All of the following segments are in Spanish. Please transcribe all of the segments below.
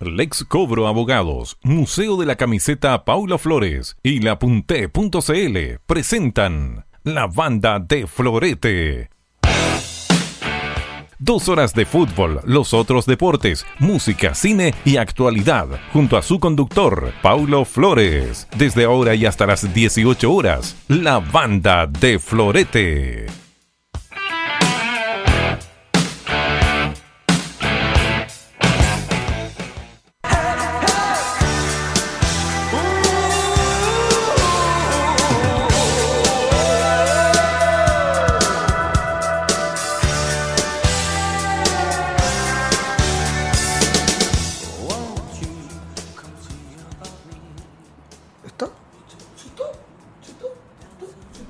Lex Cobro Abogados, Museo de la Camiseta Paula Flores y la Punte.cl presentan la banda de Florete. Dos horas de fútbol, los otros deportes, música, cine y actualidad, junto a su conductor, Paulo Flores. Desde ahora y hasta las 18 horas, la banda de Florete.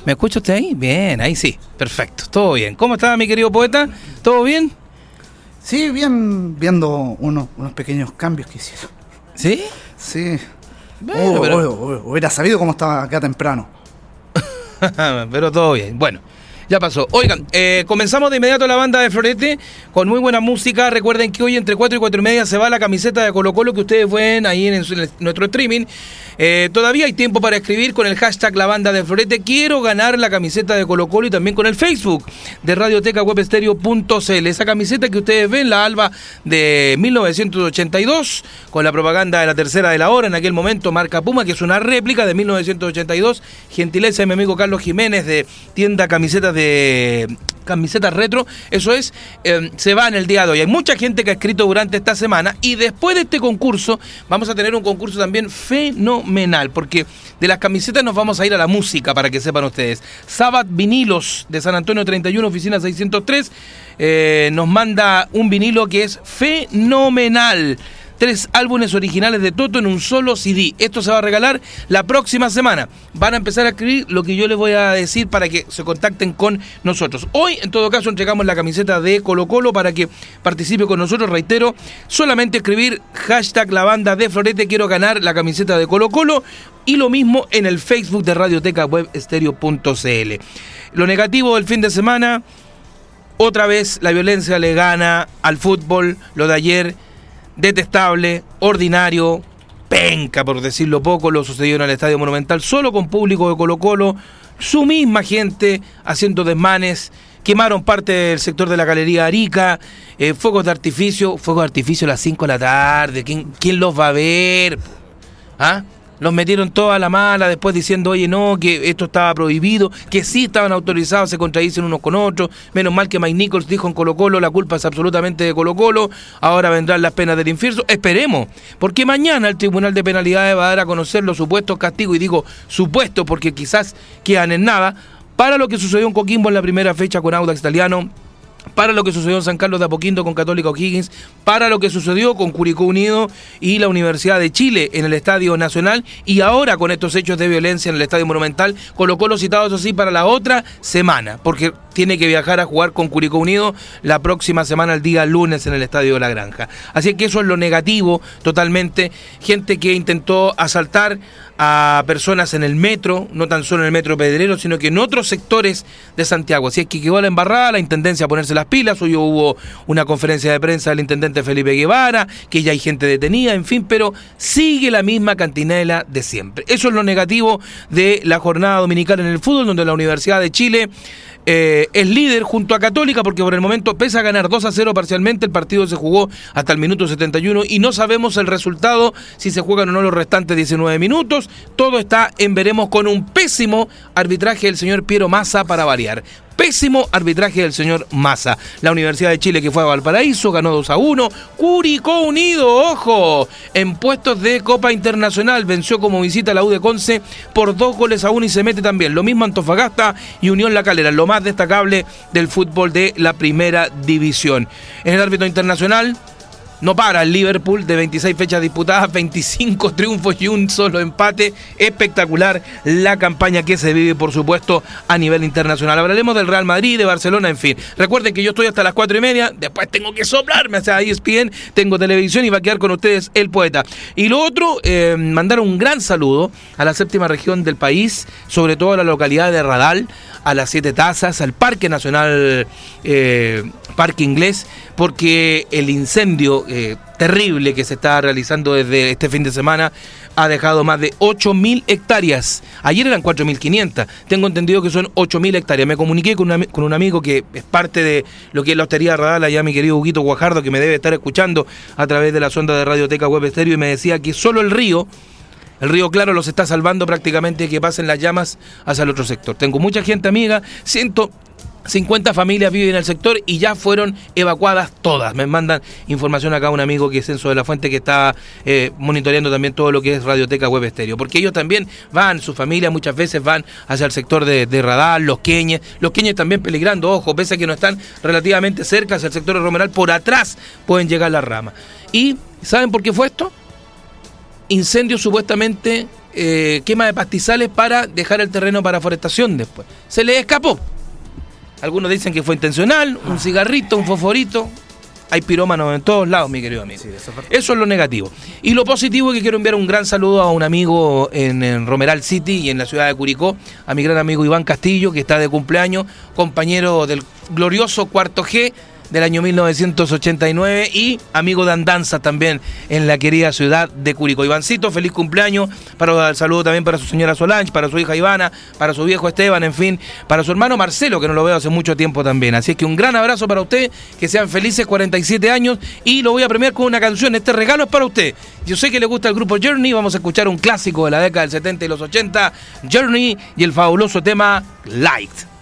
¿Me escucha usted ahí? Bien, ahí sí. Perfecto, todo bien. ¿Cómo está mi querido poeta? ¿Todo bien? Sí, bien, viendo unos, unos pequeños cambios que hicieron. ¿Sí? Sí. Bueno, Oh, pero- oh, oh, hubiera sabido cómo estaba acá temprano. pero todo bien. Bueno, ya pasó. Oigan, eh, comenzamos de inmediato la banda de Florete con muy buena música. Recuerden que hoy entre 4 y 4 y media se va la camiseta de Colo Colo que ustedes ven ahí en, nuestro streaming. Eh, todavía hay tiempo para escribir con el hashtag la banda de Florete. Quiero ganar la camiseta de Colo Colo y también con el Facebook de Radioteca Webstereo.cl. Esa camiseta que ustedes ven, la alba de 1982, con la propaganda de la tercera de la hora, en aquel momento marca Puma, que es una réplica de 1982. Gentileza de mi amigo Carlos Jiménez de tienda camisetas de camisetas retro. Eso es, eh, se va en el día de hoy. Hay mucha gente que ha escrito durante esta semana y después de este concurso vamos a tener un concurso también fenomenal, porque de las camisetas nos vamos a ir a la música, para que sepan ustedes. Sabbath Vinilos de San Antonio 31, oficina 603, eh, nos manda un vinilo que es fenomenal. Tres álbumes originales de Toto en un solo CD. Esto se va a regalar la próxima semana. Van a empezar a escribir lo que yo les voy a decir para que se contacten con nosotros. Hoy, en todo caso, entregamos la camiseta de Colo Colo para que participe con nosotros. Reitero, solamente escribir hashtag la banda de Florete. Quiero ganar la camiseta de Colo Colo. Y lo mismo en el Facebook de Radioteca Web Estéreo.cl. Lo negativo del fin de semana. Otra vez la violencia le gana al fútbol. Lo de ayer detestable, ordinario, penca, por decirlo poco, lo sucedió en el Estadio Monumental, solo con público de Colo Colo, su misma gente haciendo desmanes, quemaron parte del sector de la Galería Arica, eh, fuegos de artificio, fuegos de artificio a las 5 de la tarde, ¿quién, quién los va a ver? ¿Ah? Los metieron toda la mala después diciendo, oye, no, que esto estaba prohibido, que sí estaban autorizados, se contradicen unos con otros. Menos mal que Mike Nichols dijo en Colo Colo, la culpa es absolutamente de Colo Colo, ahora vendrán las penas del infierno. Esperemos, porque mañana el Tribunal de Penalidades va a dar a conocer los supuestos castigos, y digo supuestos porque quizás quedan en nada, para lo que sucedió en Coquimbo en la primera fecha con Audax Italiano, para lo que sucedió en San Carlos de Apoquindo con Católica O'Higgins, para lo que sucedió con Curicó Unido y la Universidad de Chile en el Estadio Nacional y ahora con estos hechos de violencia en el Estadio Monumental, colocó los citados así para la otra semana, porque tiene que viajar a jugar con Curicó Unido la próxima semana, el día lunes en el Estadio de la Granja. Así que eso es lo negativo totalmente, gente que intentó asaltar a personas en el metro, no tan solo en el metro Pedrero, sino que en otros sectores de Santiago. Así es que quedó la embarrada, la intendencia a ponerse las pilas, hoy hubo una conferencia de prensa del intendente Felipe Guevara, que ya hay gente detenida, en fin, pero sigue la misma cantinela de siempre. Eso es lo negativo de la jornada dominical en el fútbol, donde la Universidad de Chile eh, es líder junto a Católica porque por el momento pese a ganar 2 a 0 parcialmente, el partido se jugó hasta el minuto 71 y no sabemos el resultado si se juegan o no los restantes 19 minutos. Todo está en veremos con un pésimo arbitraje del señor Piero Massa para variar. Pésimo arbitraje del señor Massa. La Universidad de Chile que fue a Valparaíso ganó 2 a 1. Curicó Unido, ojo, en puestos de Copa Internacional venció como visita a la U de Conce por dos goles a uno y se mete también. Lo mismo Antofagasta y Unión La Calera, lo más destacable del fútbol de la primera división. En el árbitro internacional, no para el Liverpool de 26 fechas disputadas, 25 triunfos y un solo empate. Espectacular la campaña que se vive, por supuesto, a nivel internacional. Hablaremos del Real Madrid, de Barcelona, en fin. Recuerden que yo estoy hasta las 4 y media, después tengo que soplarme hacia ESPN, tengo televisión y va a quedar con ustedes el poeta. Y lo otro, eh, mandar un gran saludo a la séptima región del país, sobre todo a la localidad de Radal, a las Siete Tazas, al Parque Nacional, eh, Parque Inglés, porque el incendio eh, terrible que se está realizando desde este fin de semana ha dejado más de 8.000 hectáreas. Ayer eran 4.500. Tengo entendido que son 8.000 hectáreas. Me comuniqué con, con, un amigo que es parte de lo que es la hostería Radal, allá mi querido Huguito Guajardo, que me debe estar escuchando a través de la sonda de Radioteca Web Estéreo, y me decía que solo el río el río Claro los está salvando prácticamente que pasen las llamas hacia el otro sector. Tengo mucha gente amiga, siento 50 familias viven en el sector y ya fueron evacuadas todas. Me mandan información acá un amigo que es Censo de la Fuente que está eh, monitoreando también todo lo que es Radioteca Web Estéreo. Porque ellos también van, su familia muchas veces van hacia el sector de, Radar, los queñes. Los queñes también peligrando, ojo, pese a que no están relativamente cerca hacia el sector de Romeral, por atrás pueden llegar las ramas. ¿Y saben por qué fue esto? Incendio supuestamente, eh, quema de pastizales para dejar el terreno para forestación después. Se les escapó algunos dicen que fue intencional, un cigarrito, un fosforito. Hay pirómanos en todos lados, mi querido amigo. eso, es lo negativo. Y lo positivo es que quiero enviar un gran saludo a un amigo en, en, Romeral City y en la ciudad de Curicó, a mi gran amigo Iván Castillo, que está de cumpleaños, compañero del glorioso cuarto G del año 1989 y amigo de andanza también en la querida ciudad de Curicó. Ivancito, feliz cumpleaños, para el saludo también para su señora Solange, para su hija Ivana, para su viejo Esteban, en fin, para su hermano Marcelo, que no lo veo hace mucho tiempo también. Así es que un gran abrazo para usted, que sean felices 47 años y lo voy a premiar con una canción. Este regalo es para usted. Yo sé que le gusta el grupo Journey, vamos a escuchar un clásico de la década del 70 y los 80, Journey y el fabuloso tema Light.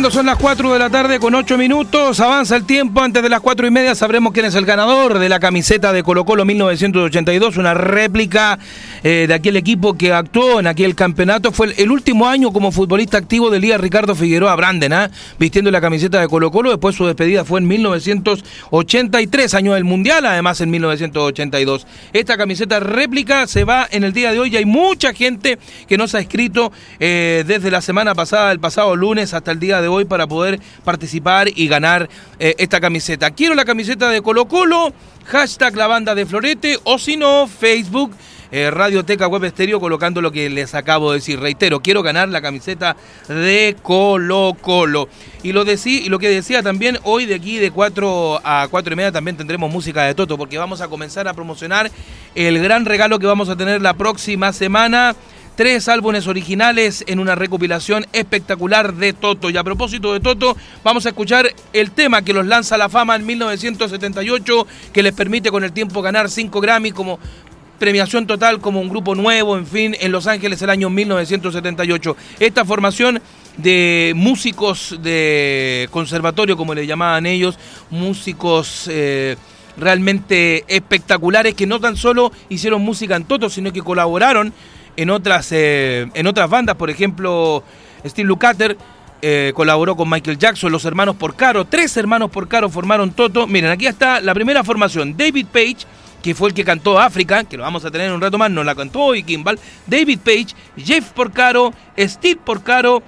Cuando son las 4 de la tarde con 8 minutos, avanza el tiempo, antes de las 4 y media sabremos quién es el ganador de la camiseta de Colo Colo 1982, una réplica eh, de aquel equipo que actuó en aquel campeonato. Fue el, último año como futbolista activo del día Ricardo Figueroa Branden, ¿ah? vistiendo la camiseta de Colo Colo, después su despedida fue en 1983, año del Mundial, además en 1982. Esta camiseta réplica se va en el día de hoy y hay mucha gente que nos ha escrito eh, desde la semana pasada, el pasado lunes hasta el día de hoy para poder participar y ganar eh, esta camiseta. Quiero la camiseta de Colo Colo, hashtag la banda de Florete o si no, Facebook. Eh, Radioteca Web Estéreo colocando lo que les acabo de decir. Reitero, quiero ganar la camiseta de Colo Colo. Y lo, decí, y lo que decía también, hoy de aquí de 4 a 4 y media también tendremos música de Toto, porque vamos a comenzar a promocionar el gran regalo que vamos a tener la próxima semana tres álbumes originales en una recopilación espectacular de Toto. Y a propósito de Toto, vamos a escuchar el tema que los lanza la fama en 1978, que les permite con el tiempo ganar 5 Grammy como premiación total como un grupo nuevo, en fin, en Los Ángeles el año 1978. Esta formación de músicos de conservatorio, como le llamaban ellos, músicos... Eh, realmente espectaculares que no tan solo hicieron música en Toto, sino que colaboraron en otras, eh, en otras bandas, por ejemplo, Steve Lukather eh, colaboró con Michael Jackson, los hermanos Porcaro, tres hermanos Porcaro formaron Toto. Miren, aquí está la primera formación, David Page, que fue el que cantó África, que lo vamos a tener en un rato más, no la cantó hoy Kimball, David Page, Jeff Porcaro, Steve Porcaro,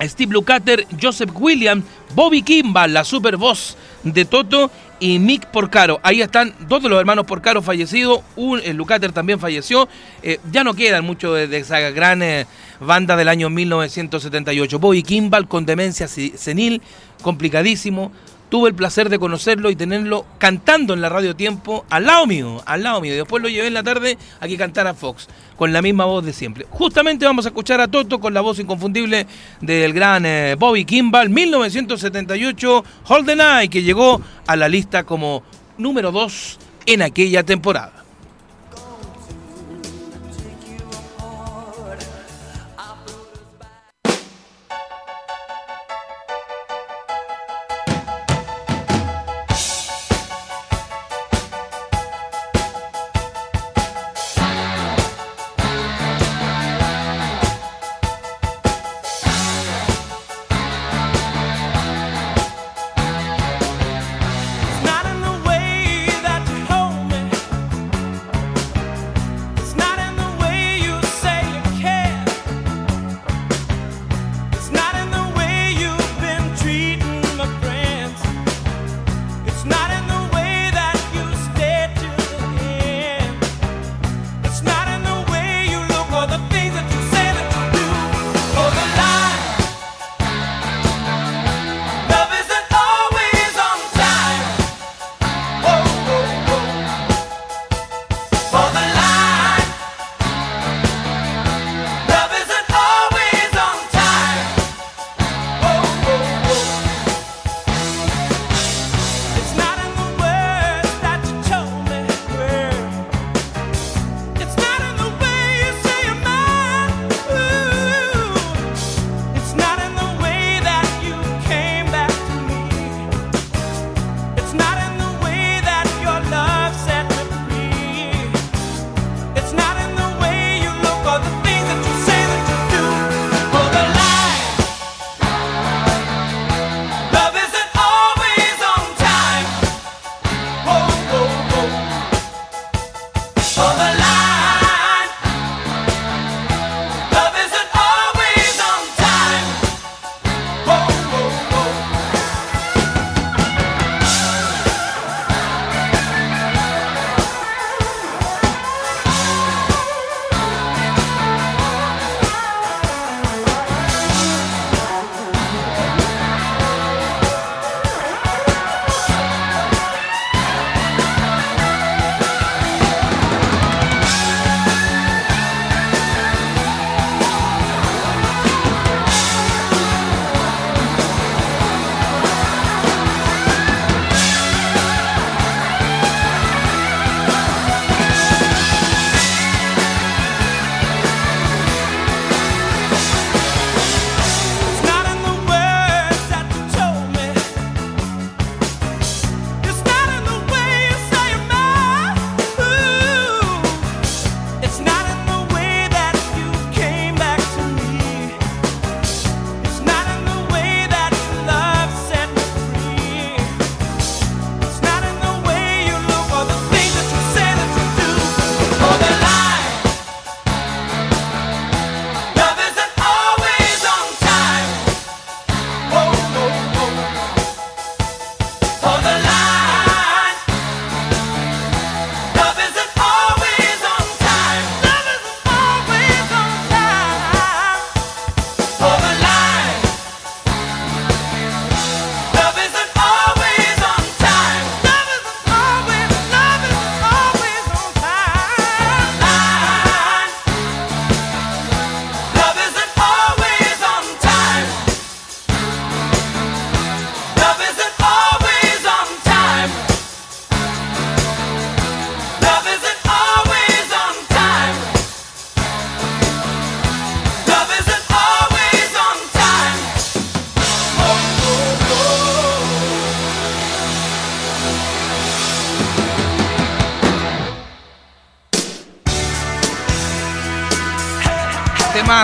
Steve Lukather, Joseph Williams, Bobby Kimball, la super voz de Toto, y Mick Porcaro. Ahí están dos de los hermanos Porcaro fallecidos, un, el Lucater también falleció. Eh, ya no quedan mucho de, esa gran eh, banda del año 1978. Bobby Kimball con demencia senil, complicadísimo. Tuve el placer de conocerlo y tenerlo cantando en la radio tiempo al lado mío, al lado mío. Y después lo llevé en la tarde a que cantara Fox, con la misma voz de siempre. Justamente vamos a escuchar a Toto con la voz inconfundible del gran eh, Bobby Kimball, 1978, Hold the Night, que llegó a la lista como número 2 en aquella temporada.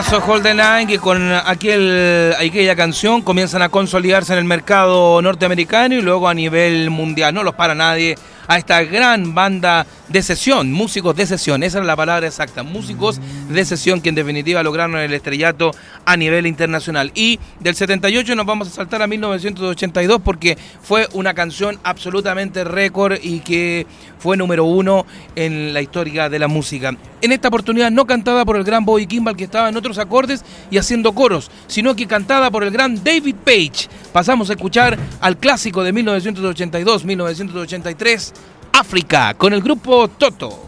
Temazo Hold the Line que con aquel, aquella canción comienzan a consolidarse en el mercado norteamericano y luego a nivel mundial. No los para nadie a esta gran banda de sesión, músicos de sesión, esa es la palabra exacta, músicos de sesión que en definitiva lograron el estrellato a nivel internacional. Y del 78 nos vamos a saltar a 1982 porque fue una canción absolutamente récord y que fue número uno en la historia de la música. En esta oportunidad no cantada por el gran Bobby Kimball que estaba en otros acordes y haciendo coros, sino que cantada por el gran David Page. Pasamos a escuchar al clásico de 1982-1983, África, con el grupo Toto.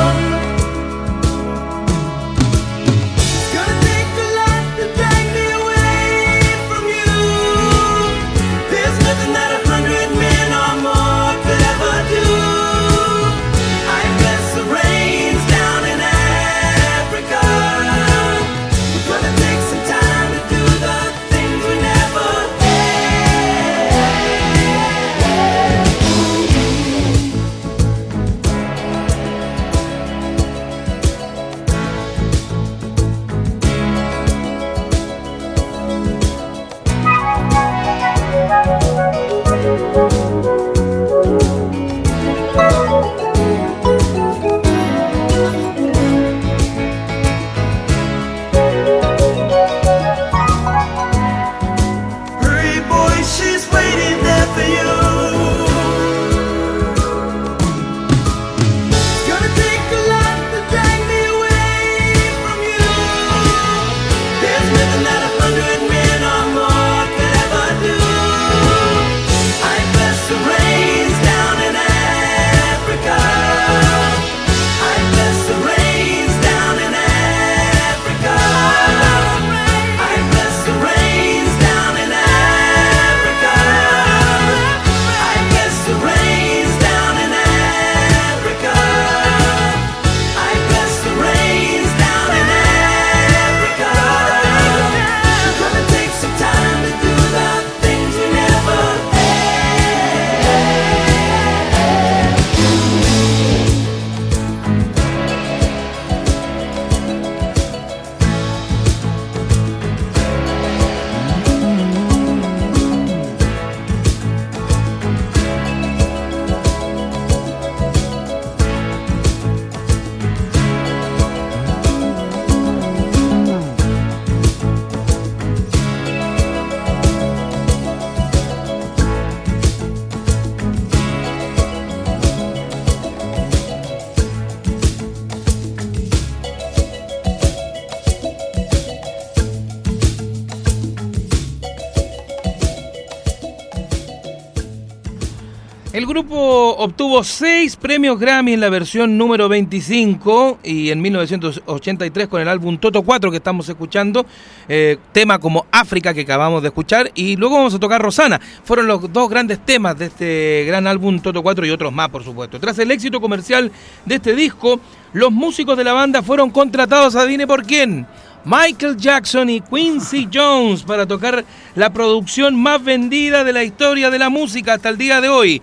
Obtuvo seis premios Grammy en la versión número 25 y en 1983 con el álbum Toto 4 que estamos escuchando, eh, tema como África que acabamos de escuchar y luego vamos a tocar Rosana. Fueron los dos grandes temas de este gran álbum Toto 4 y otros más, por supuesto. Tras el éxito comercial de este disco, los músicos de la banda fueron contratados, adivine por quién. Michael Jackson y Quincy Jones para tocar la producción más vendida de la historia de la música hasta el día de hoy.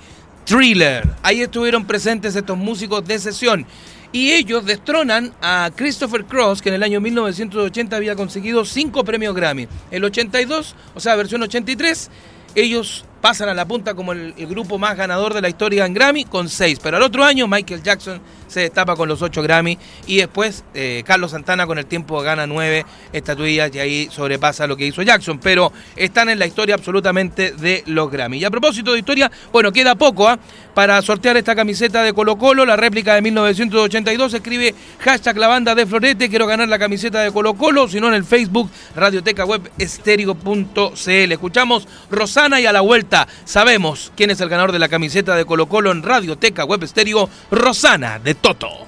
Thriller. Ahí estuvieron presentes estos músicos de sesión. Y ellos destronan a Christopher Cross, que en el año 1980 había conseguido cinco premios Grammy. El 82, o sea, versión 83, ellos pasan a la punta como el, grupo más ganador de la historia en Grammy con seis. Pero al otro año Michael Jackson se destapa con los ocho Grammy y después eh, Carlos Santana con el tiempo gana nueve estatuillas y ahí sobrepasa lo que hizo Jackson. Pero están en la historia absolutamente de los Grammy. Y a propósito de historia, bueno, queda poco ¿eh? para sortear esta camiseta de Colo Colo, la réplica de 1982. Escribe hashtag la banda de Florete, quiero ganar la camiseta de Colo Colo, sino en el Facebook Radioteca Web. Escuchamos Rosana y a la vuelta sabemos quién es el ganador de la camiseta de Colo Colo en Radioteca Web Estéreo, Rosana de Toto.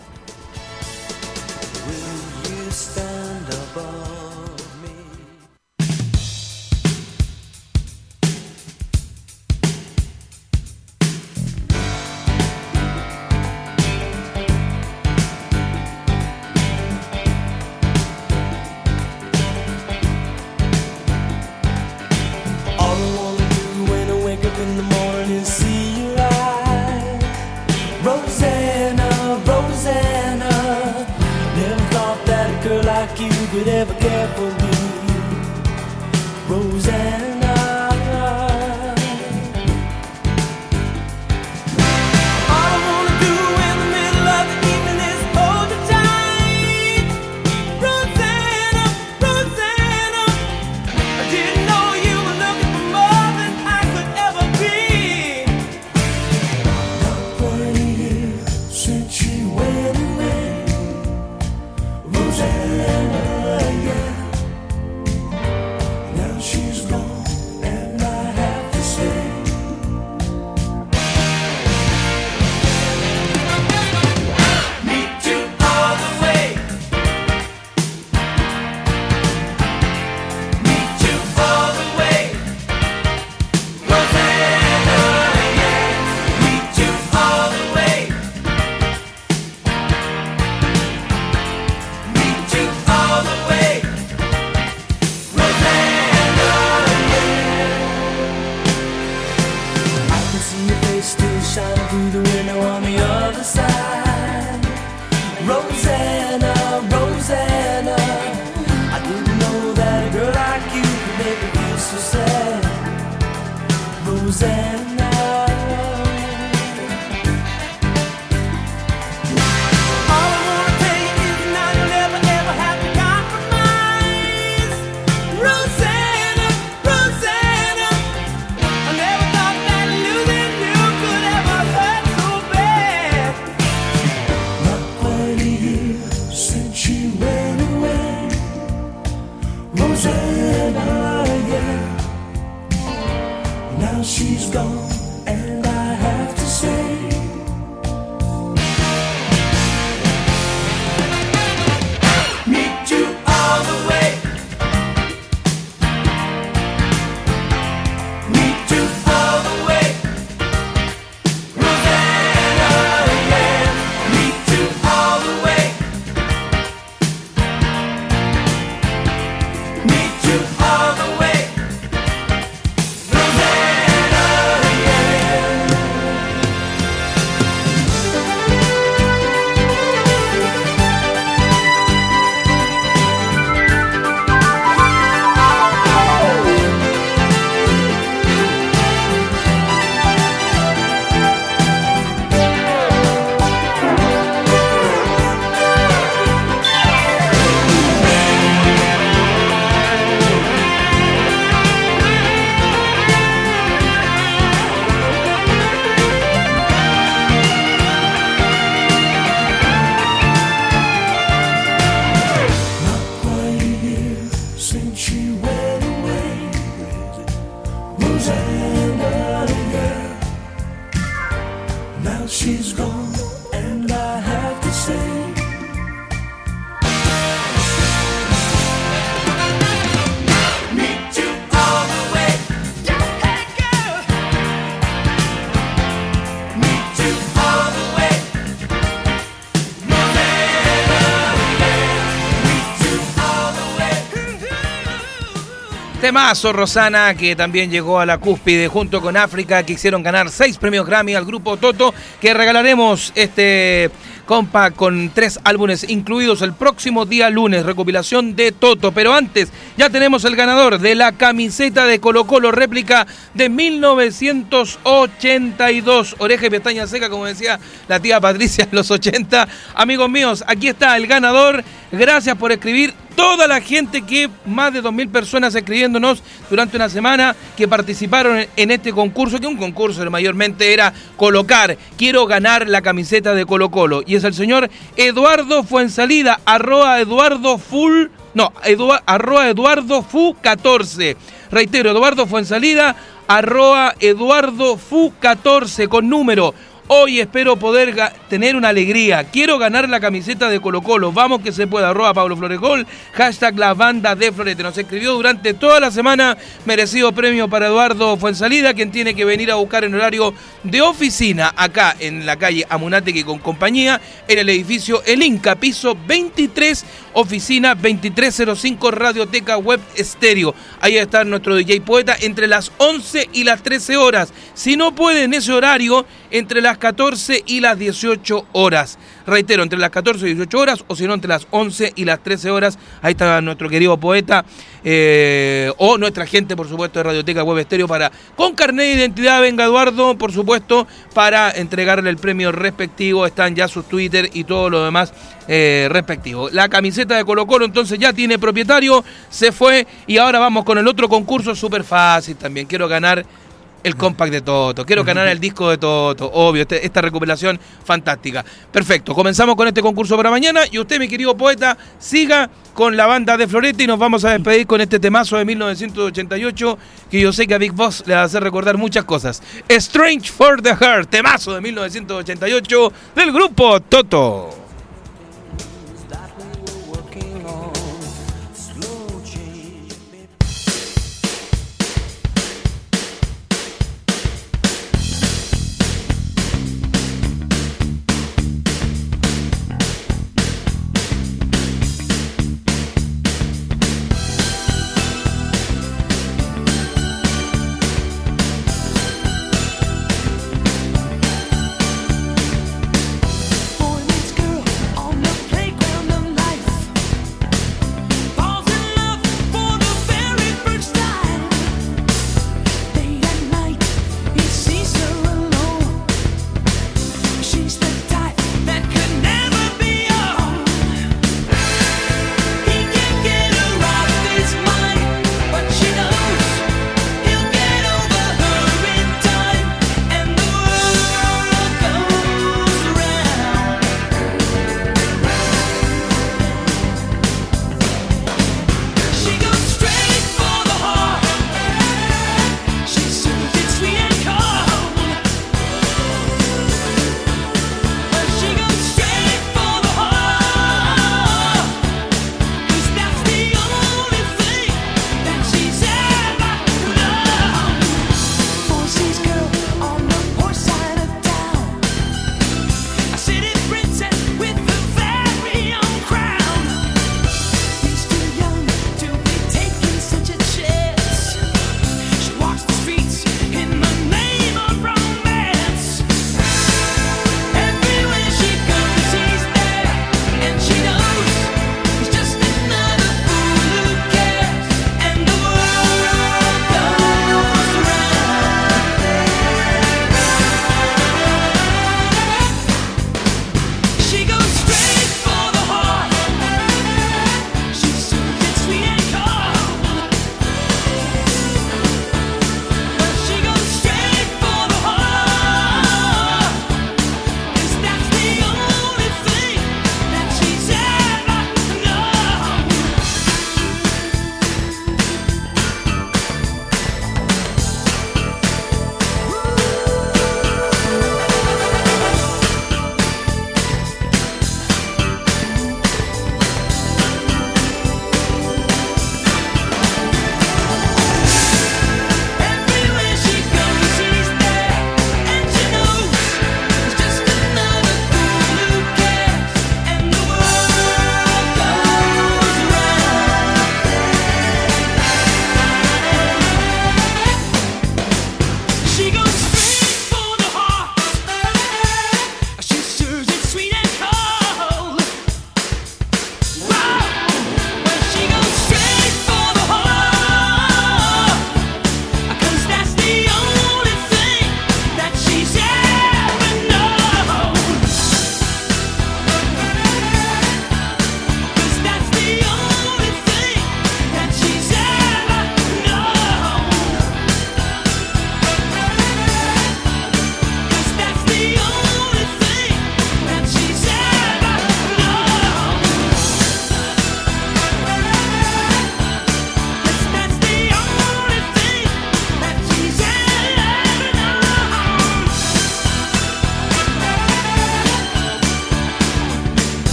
Temazo Rosana, que también llegó a la cúspide junto con África, que hicieron ganar seis premios Grammy al grupo Toto, que regalaremos este compa con tres álbumes incluidos el próximo día lunes, recopilación de Toto. Pero antes, ya tenemos el ganador de la camiseta de Colo Colo réplica de 1982. Oreja y pestaña seca, como decía la tía Patricia en los 80. Amigos míos, aquí está el ganador. Gracias por escribir toda la gente que, más de 2.000 personas escribiéndonos durante una semana, que participaron en este concurso, que un concurso mayormente era colocar, quiero ganar la camiseta de Colo Colo. Y es el señor Eduardo Fuensalida, arroba Eduardo Full, no, Edu- arroba Eduardo Fu 14. Reitero, Eduardo Fuensalida, arroba Eduardo Fu 14 con número. Hoy espero poder tener una alegría. Quiero ganar la camiseta de Colo Colo. Vamos que se pueda. Arroba Pablo Floregol. Hashtag la banda de Florete. Nos escribió durante toda la semana. Merecido premio para Eduardo Fuensalida, quien tiene que venir a buscar en horario de oficina acá en la calle Amunategui con compañía en el edificio El Inca, piso 23, oficina 2305 Radioteca Web Estéreo. Ahí está nuestro DJ Poeta entre las 11 y las 13 horas. Si no puede en ese horario, entre las 14 y las 18 horas. Reitero, entre las 14 y 18 horas, o si no, entre las 11 y las 13 horas. Ahí está nuestro querido poeta, eh, o nuestra gente, por supuesto, de Radioteca Web Estéreo, para, con carnet de identidad, venga Eduardo, por supuesto, para entregarle el premio respectivo. Están ya sus Twitter y todo lo demás eh, respectivo. La camiseta de Colo Colo entonces ya tiene propietario, se fue y ahora vamos con el otro concurso súper fácil también. Quiero ganar el compact de Toto, quiero ganar el disco de Toto, obvio, este- esta recuperación fantástica. Perfecto, comenzamos con este concurso para mañana y usted, mi querido poeta, siga con la banda de Florete y nos vamos a despedir con este temazo de 1988 que yo sé que a Big Boss le va a hacer recordar muchas cosas. Strange for the Heart, temazo de 1988 del grupo Toto.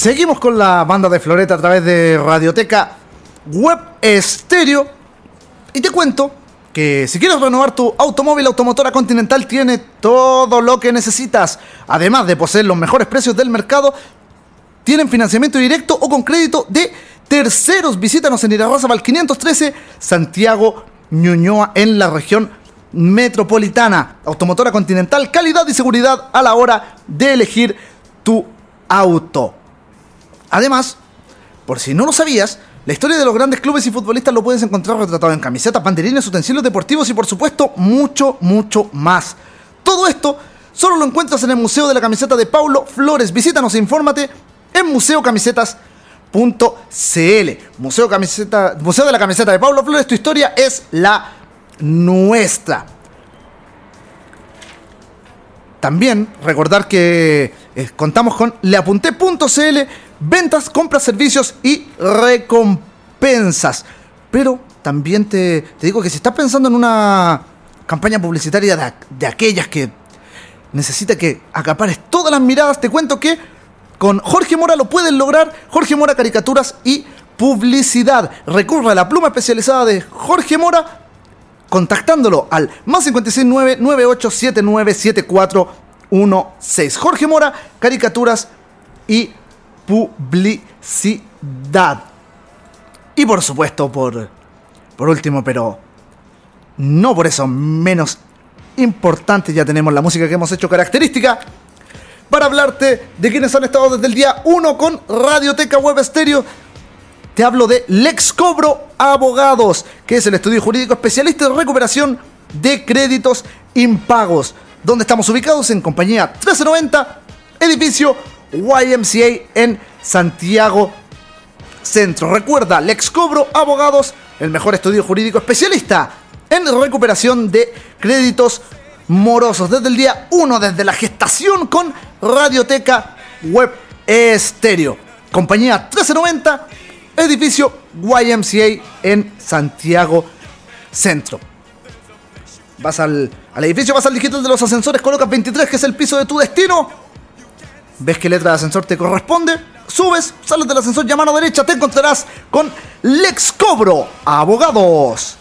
Seguimos con la banda de Floreta a través de Radioteca Web Estéreo. Y te cuento que si quieres renovar tu automóvil, Automotora Continental tiene todo lo que necesitas. Además de poseer los mejores precios del mercado, tienen financiamiento directo o con crédito de terceros. Visítanos en Irarrázaval 513, Santiago Ñuñoa, en la región metropolitana. Automotora Continental, calidad y seguridad a la hora de elegir tu auto. Además, por si no lo sabías, la historia de los grandes clubes y futbolistas lo puedes encontrar retratado en camisetas, banderines, utensilios deportivos y por supuesto mucho, mucho más. Todo esto solo lo encuentras en el Museo de la Camiseta de Paulo Flores. Visítanos e infórmate en museocamisetas.cl. Museo, Camiseta, Museo de la Camiseta de Paulo Flores, tu historia es la nuestra. También recordar que eh, contamos con leapunté.cl, ventas, compras, servicios y recompensas. Pero también te, te digo que si estás pensando en una campaña publicitaria de, aquellas que necesita que acapares todas las miradas, te cuento que con Jorge Mora lo pueden lograr. Jorge Mora Caricaturas y Publicidad. Recurra a la pluma especializada de Jorge Mora contactándolo al más 569-9879-7416. Jorge Mora, caricaturas y publicidad. Y por supuesto, por, por último, pero no por eso menos importante, ya tenemos la música que hemos hecho característica para hablarte de quienes han estado desde el día 1 con Radioteca Web Estéreo te hablo de Lex Cobro Abogados, que es el estudio jurídico especialista en recuperación de créditos impagos, donde estamos ubicados en compañía 1390, edificio YMCA en Santiago Centro. Recuerda, Lex Cobro Abogados, el mejor estudio jurídico especialista en recuperación de créditos morosos. Desde el día 1, desde la gestación con Radioteca Web Estéreo. Compañía 1390 edificio YMCA en Santiago Centro. Vas al, al edificio, vas al digital de los ascensores, colocas 23, que es el piso de tu destino. Ves qué letra de ascensor te corresponde. Subes, sales del ascensor y a mano derecha te encontrarás con Lex Cobro, abogados.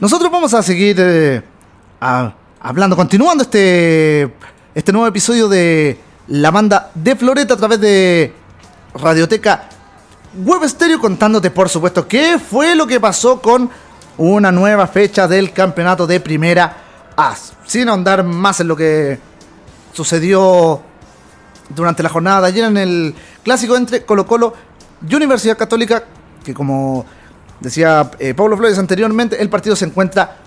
Nosotros vamos a seguir eh, a- hablando, continuando este, este nuevo episodio de la banda de Floreta a través de Radioteca Web Stereo, contándote, por supuesto, qué fue lo que pasó con una nueva fecha del campeonato de Primera A. Sin ahondar más en lo que sucedió durante la jornada de ayer en el clásico entre Colo Colo y Universidad Católica, que como decía eh, Pablo Flores anteriormente, el partido se encuentra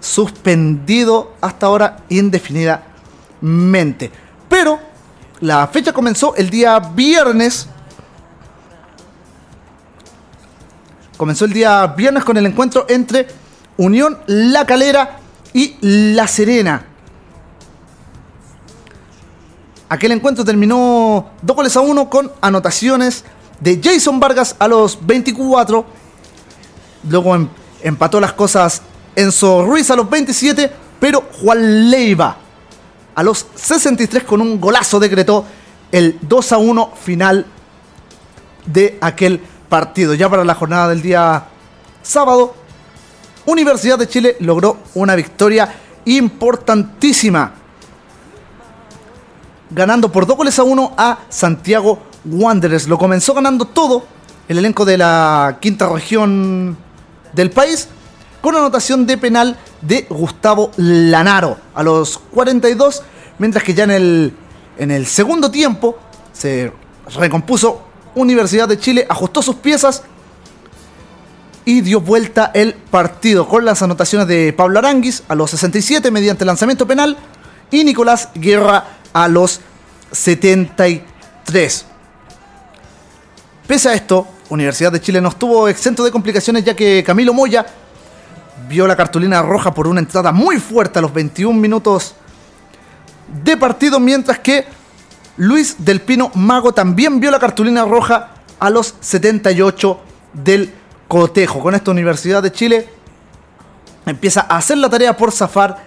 suspendido hasta ahora indefinidamente. Pero la fecha comenzó el día viernes. Comenzó el día viernes con el encuentro entre Unión La Calera y La Serena. Aquel encuentro terminó dos goles a uno con anotaciones de Jason Vargas a los 24. Luego em- empató las cosas Enzo Ruiz a los 27, pero Juan Leiva a los 63 con un golazo decretó el 2 a 1 final de aquel partido. Ya para la jornada del día sábado, Universidad de Chile logró una victoria importantísima ganando por dos goles a uno a Santiago Wanderers. Lo comenzó ganando todo el elenco de la quinta región del país con anotación de penal de Gustavo Lanaro a los 42, mientras que ya en el, en el segundo tiempo se recompuso Universidad de Chile, ajustó sus piezas y dio vuelta el partido con las anotaciones de Pablo Aranguis a los 67 mediante lanzamiento penal y Nicolás Guerra a los 73. Pese a esto, Universidad de Chile no estuvo exento de complicaciones ya que Camilo Moya vio la cartulina roja por una entrada muy fuerte a los 21 minutos de partido, mientras que Luis del Pino Mago también vio la cartulina roja a los 78 del cotejo. Con esta Universidad de Chile empieza a hacer la tarea por zafar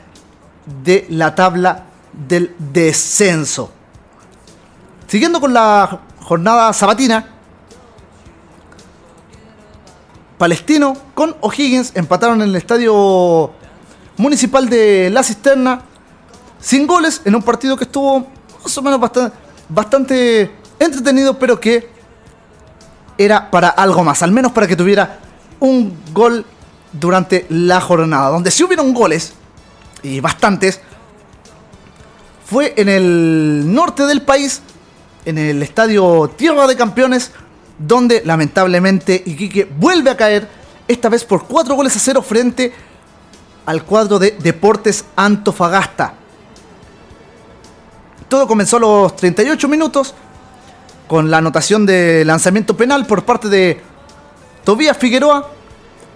de la tabla del descenso. Siguiendo con la jornada sabatina, Palestino con O'Higgins empataron en el estadio municipal de La Cisterna sin goles en un partido que estuvo más o menos bastante, entretenido, pero que era para algo más, al menos para que tuviera un gol durante la jornada. Donde sí hubieron goles, y bastantes, fue en el norte del país, en el estadio Tierra de Campeones, donde lamentablemente Iquique vuelve a caer, esta vez por 4 goles a 0 frente al cuadro de Deportes Antofagasta. Todo comenzó a los 38 minutos con la anotación de lanzamiento penal por parte de Tobías Figueroa.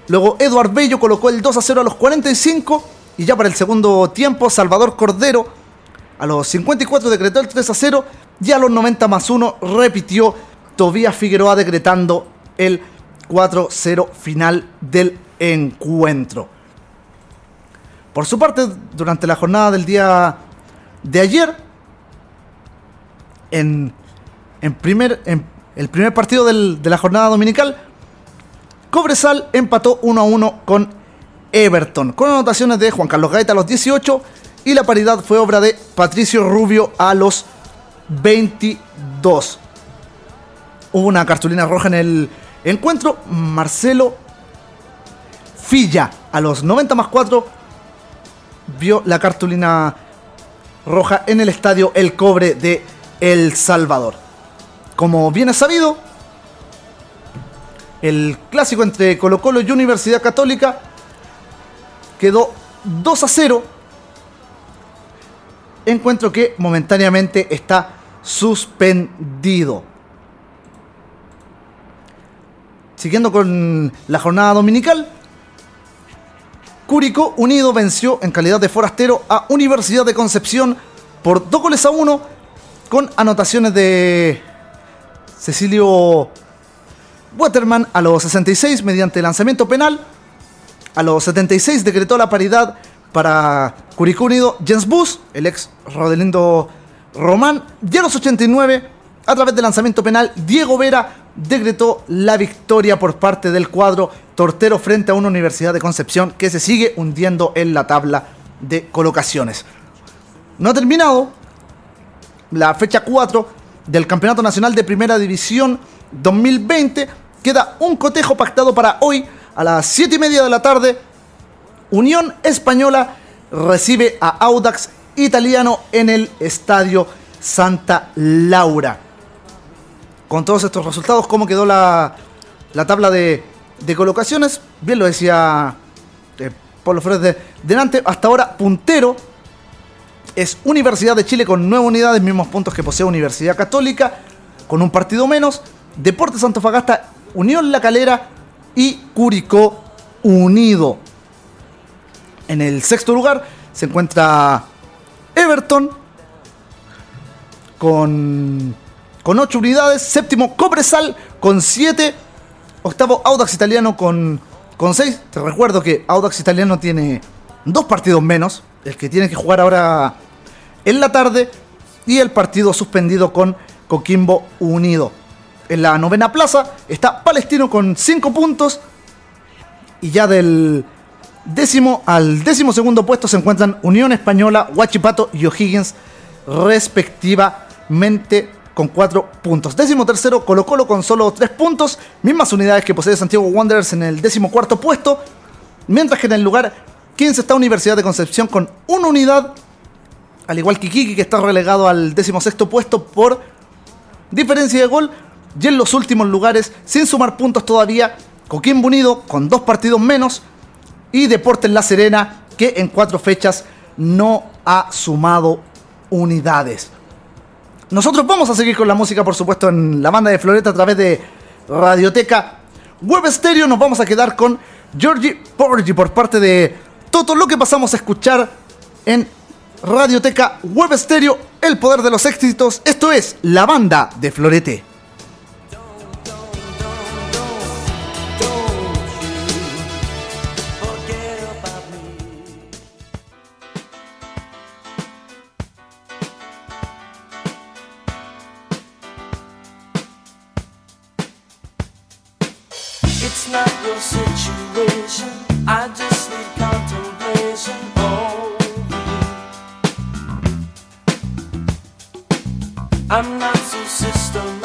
Luego Eduard Bello colocó el 2 a 0 a los 45 y ya para el segundo tiempo Salvador Cordero a los 54 decretó el 3 a 0 y a los 90 más 1 repitió Tobías Figueroa decretando el 4-0 final del encuentro. Por su parte, durante la jornada del día de ayer, en, en primer, el primer partido del- de la jornada dominical, Cobresal empató 1 a 1 con Everton, con anotaciones de Juan Carlos Gaeta a los 18 y la paridad fue obra de Patricio Rubio a los 22. Hubo una cartulina roja en el encuentro. Marcelo Filla a los 90 más 4 vio la cartulina roja en el estadio El Cobre de El Salvador. Como bien es sabido, el clásico entre Colo Colo y Universidad Católica quedó 2 a 0. Encuentro que momentáneamente está suspendido. Siguiendo con la jornada dominical, Curicó Unido venció en calidad de forastero a Universidad de Concepción por 2 goles a 1 con anotaciones de Cecilio Waterman a los 66 mediante lanzamiento penal. A los 76 decretó la paridad para Curicó Unido Jens Bus, el ex Rodelindo Román. Y a los 89, a través de lanzamiento penal, Diego Vera decretó la victoria por parte del cuadro tortero frente a una Universidad de Concepción que se sigue hundiendo en la tabla de colocaciones. No ha terminado la fecha 4 del Campeonato Nacional de Primera División 2020. Queda un cotejo pactado para hoy a las 7 y media de la tarde. Unión Española recibe a Audax Italiano en el Estadio Santa Laura. Con todos estos resultados, ¿cómo quedó la, la tabla de, de colocaciones? Bien lo decía eh, Pablo Flores de, delante. Hasta ahora puntero es Universidad de Chile con 9 unidades, mismos puntos que posee Universidad Católica, con un partido menos. Deportes Antofagasta, Unión La Calera y Curicó Unido. En el sexto lugar se encuentra Everton con, con 8 unidades. Séptimo Cobresal con 7. Octavo Audax Italiano con, con 6. Te recuerdo que Audax Italiano tiene dos partidos menos. El que tiene que jugar ahora en la tarde. Y el partido suspendido con Coquimbo Unido. En la novena plaza está Palestino con 5 puntos. Y ya del décimo al décimo segundo puesto se encuentran Unión Española, Huachipato y O'Higgins respectivamente con 4 puntos. Décimo tercero Colo Colo con solo 3 puntos, mismas unidades que posee Santiago Wanderers en el décimo cuarto puesto, mientras que en el lugar 15 está Universidad de Concepción con una unidad, al igual que Iquique que está relegado al décimo sexto puesto por diferencia de gol. Y en los últimos lugares, sin sumar puntos todavía, Coquimbo Unido con dos partidos menos y Deportes La Serena que en cuatro fechas no ha sumado unidades. Nosotros vamos a seguir con la música, por supuesto, en la banda de Floreta a través de Radioteca Web Stereo. Nos vamos a quedar con Georgie Porgy por parte de todo lo que pasamos a escuchar en Radioteca Web Estéreo, el poder de los éxitos. Esto es La Banda de Florete. It's not your situation. I'm not so systematic.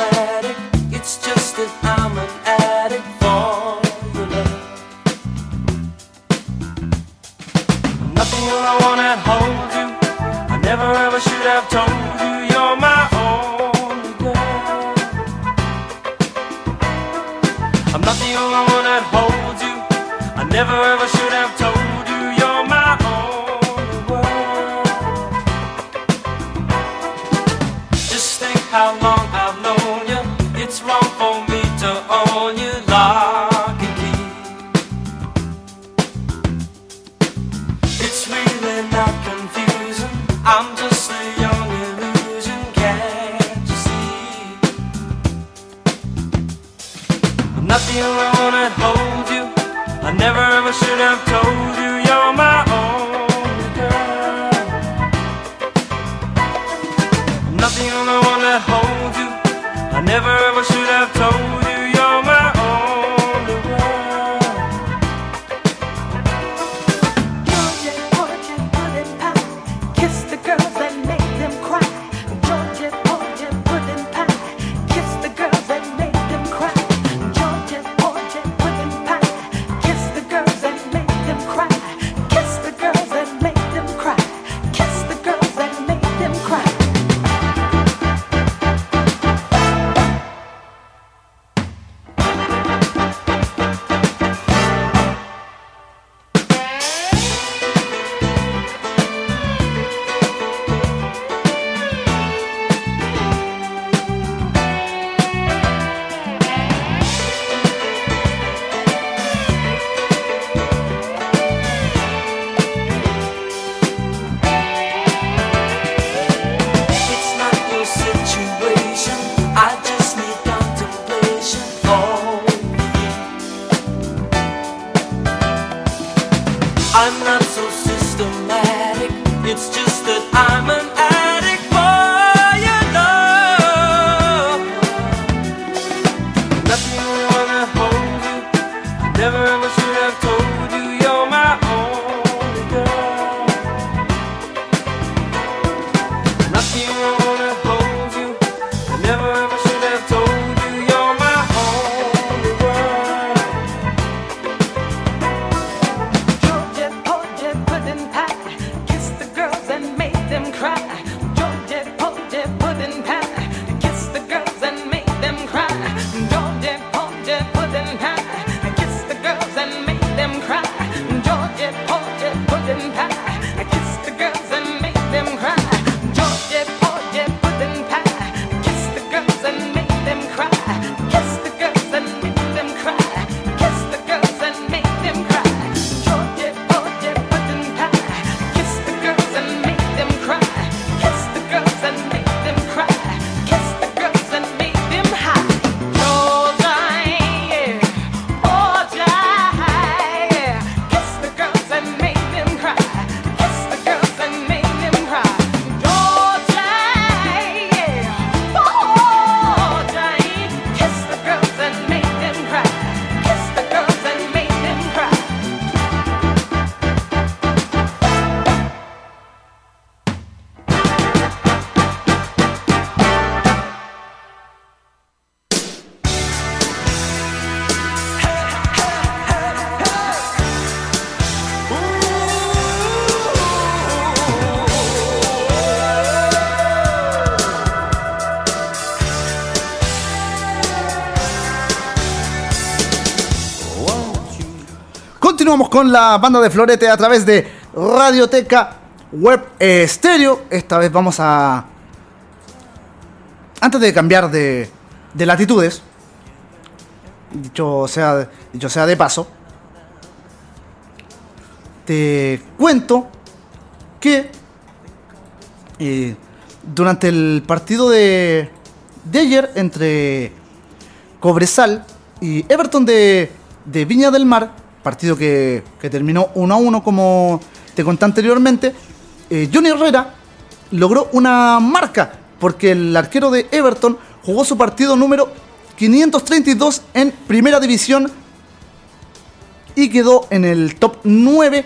Continuamos con la banda de Florete a través de Radioteca Web Stereo Esta vez vamos a. Antes de cambiar de, de latitudes, dicho sea, dicho sea de paso, te cuento que eh, durante el partido de, de ayer entre Cobresal y Everton de, de Viña del Mar, partido que, que terminó 1 a 1 como te conté anteriormente, eh, Johnny Herrera logró una marca porque el arquero de Everton jugó su partido número 532 en primera división y quedó en el top 9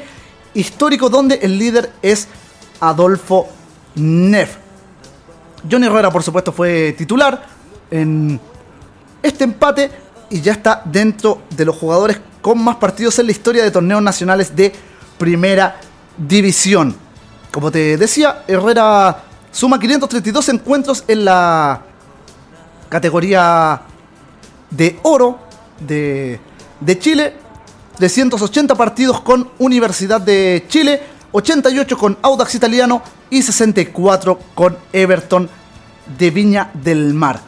histórico donde el líder es Adolfo Neff. Johnny Herrera por supuesto fue titular en este empate y ya está dentro de los jugadores con más partidos en la historia de torneos nacionales de primera división. Como te decía, Herrera suma 532 encuentros en la categoría de oro de, de Chile, 380 partidos con Universidad de Chile, 88 con Audax Italiano y 64 con Everton de Viña del Mar.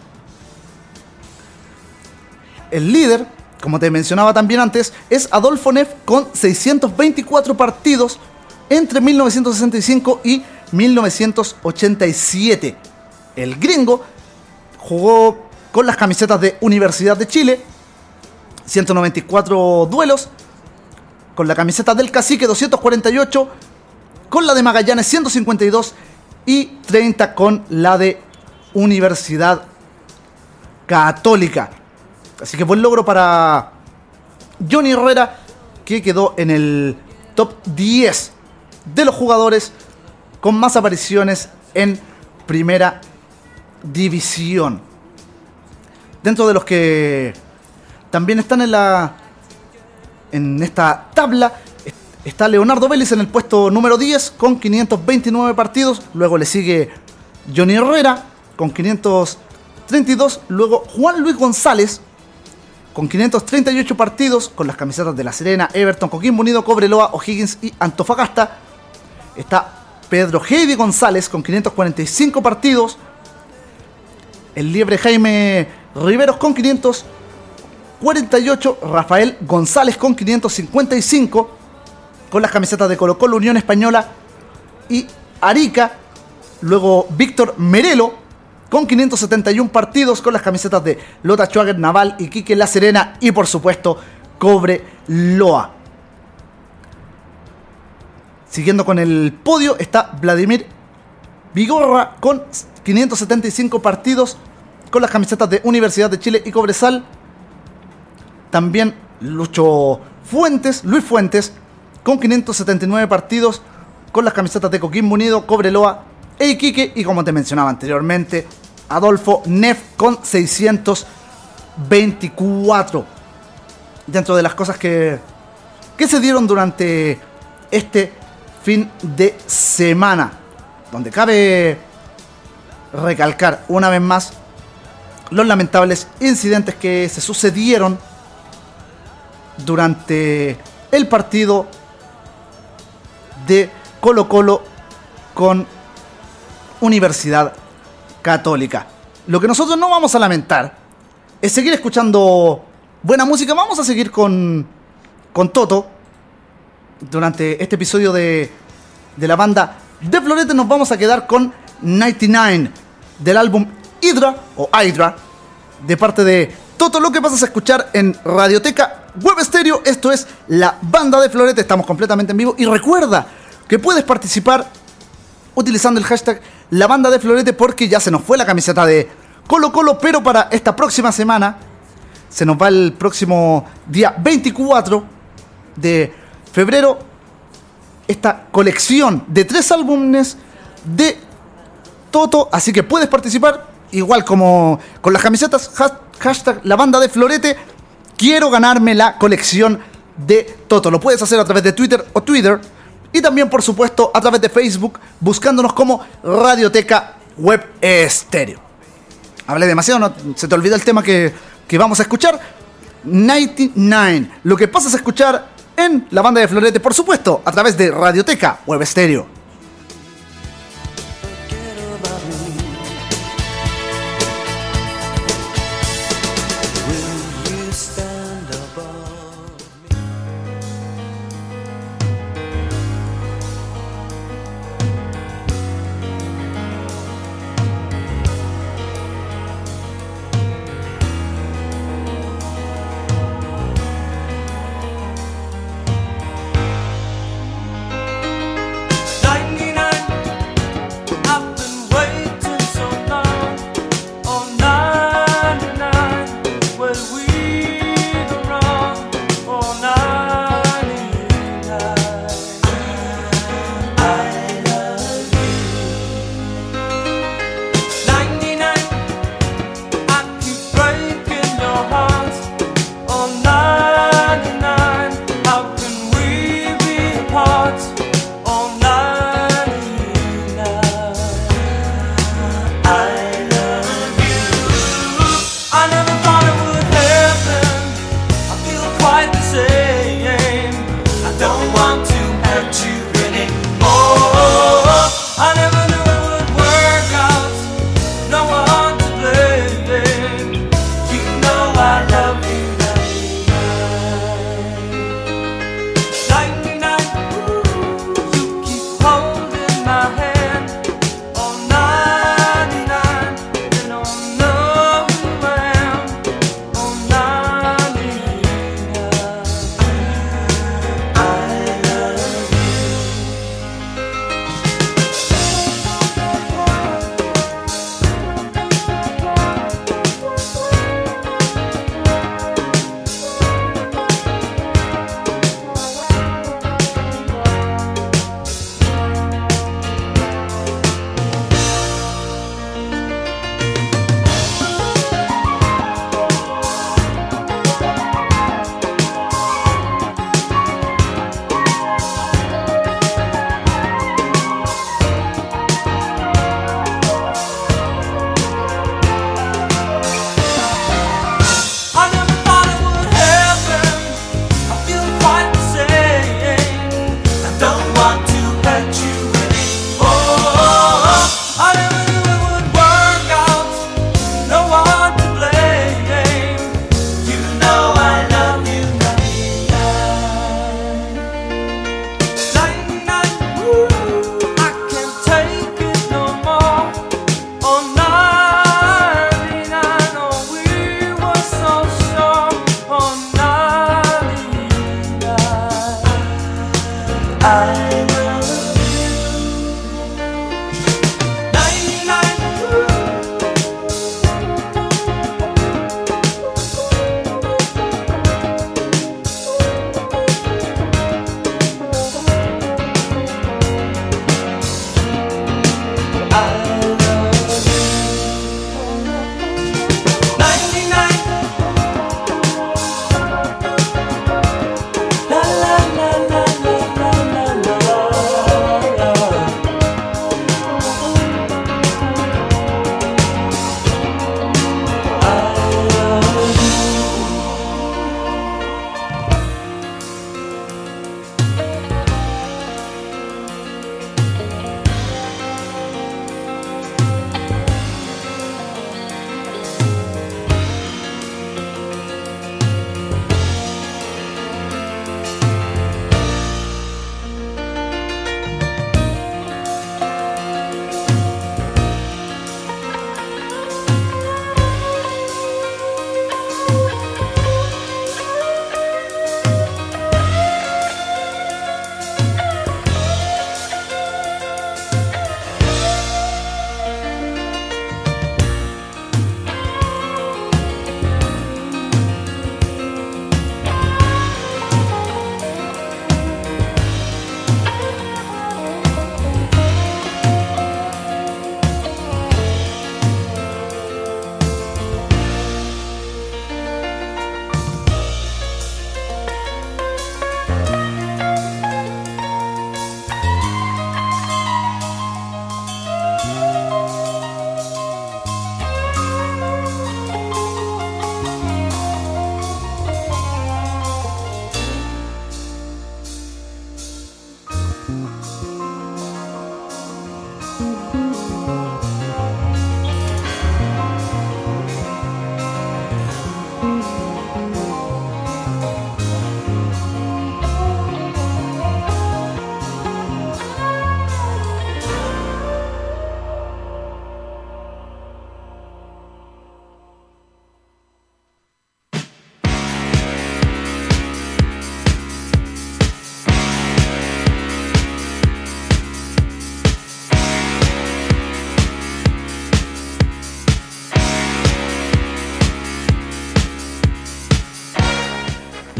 El líder, como te mencionaba también antes, es Adolfo Neff con 624 partidos entre 1965 y 1987. El gringo jugó con las camisetas de Universidad de Chile, 194 duelos, con la camiseta del Cacique 248, con la de Magallanes 152 y 30 con la de Universidad Católica. Así que buen logro para Johnny Herrera, que quedó en el top 10 de los jugadores con más apariciones en primera división. Dentro de los que también están en la en esta tabla est- está Leonardo Vélez en el puesto número 10 con 529 partidos, luego le sigue Johnny Herrera con 532, luego Juan Luis González con 538 partidos con las camisetas de La Serena, Everton, Coquimbo Unido, Cobreloa, O'Higgins y Antofagasta. Está Pedro Heidi González con 545 partidos. El liebre Jaime Riveros con 548. Rafael González con 555. Con las camisetas de Colo Colo, Unión Española y Arica. Luego Víctor Merelo con 571 partidos con las camisetas de Lota Schwager, Naval, Iquique, La Serena y por supuesto Cobre Loa. Siguiendo con el podio está Vladimir Vigorra con 575 partidos con las camisetas de Universidad de Chile y Cobresal. También Lucho Fuentes, Luis Fuentes, con 579 partidos con las camisetas de Coquimbo Unido, Cobreloa e Iquique. Y como te mencionaba anteriormente, Adolfo Neff con 624. Dentro de las cosas que, que se dieron durante este fin de semana. Donde cabe recalcar una vez más los lamentables incidentes que se sucedieron durante el partido de Colo Colo con Universidad Católica. Lo que nosotros no vamos a lamentar es seguir escuchando buena música. Vamos a seguir con, con Toto durante este episodio de, de la banda de Florete. Nos vamos a quedar con 99 del álbum Hydra o Hydra de parte de Toto. Lo que vas a escuchar en Radioteca Web Stereo. Esto es la banda de Florete. Estamos completamente en vivo. Y recuerda que puedes participar utilizando el hashtag la banda de Florete porque ya se nos fue la camiseta de Colo Colo. Pero para esta próxima semana se nos va el próximo día 24 de febrero esta colección de tres álbumes de Toto. Así que puedes participar, igual como con las camisetas, has- hashtag la banda de Florete. Quiero ganarme la colección de Toto. Lo puedes hacer a través de Twitter o Twitter. Y también, por supuesto, a través de Facebook, buscándonos como Radioteca Web Estéreo. Hablé demasiado, ¿no? se te olvidó el tema que, que vamos a escuchar. 99. Lo que pasas a escuchar en la banda de Florete, por supuesto, a través de Radioteca Web Estéreo.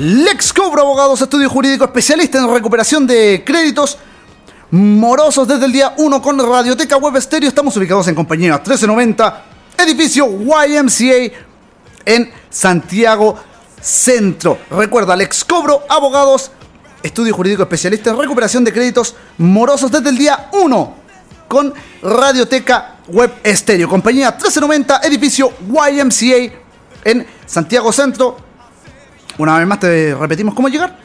Lex Cobro Abogados, estudio jurídico especialista en recuperación de créditos morosos desde el día 1 con Radioteca Web Estéreo. Estamos ubicados en compañía 1390, edificio YMCA en Santiago Centro. Recuerda, Lex Cobro Abogados, estudio jurídico especialista en recuperación de créditos morosos desde el día 1 con Radioteca Web Estéreo. Compañía 1390, edificio YMCA en Santiago Centro. Una vez más te repetimos cómo llegar.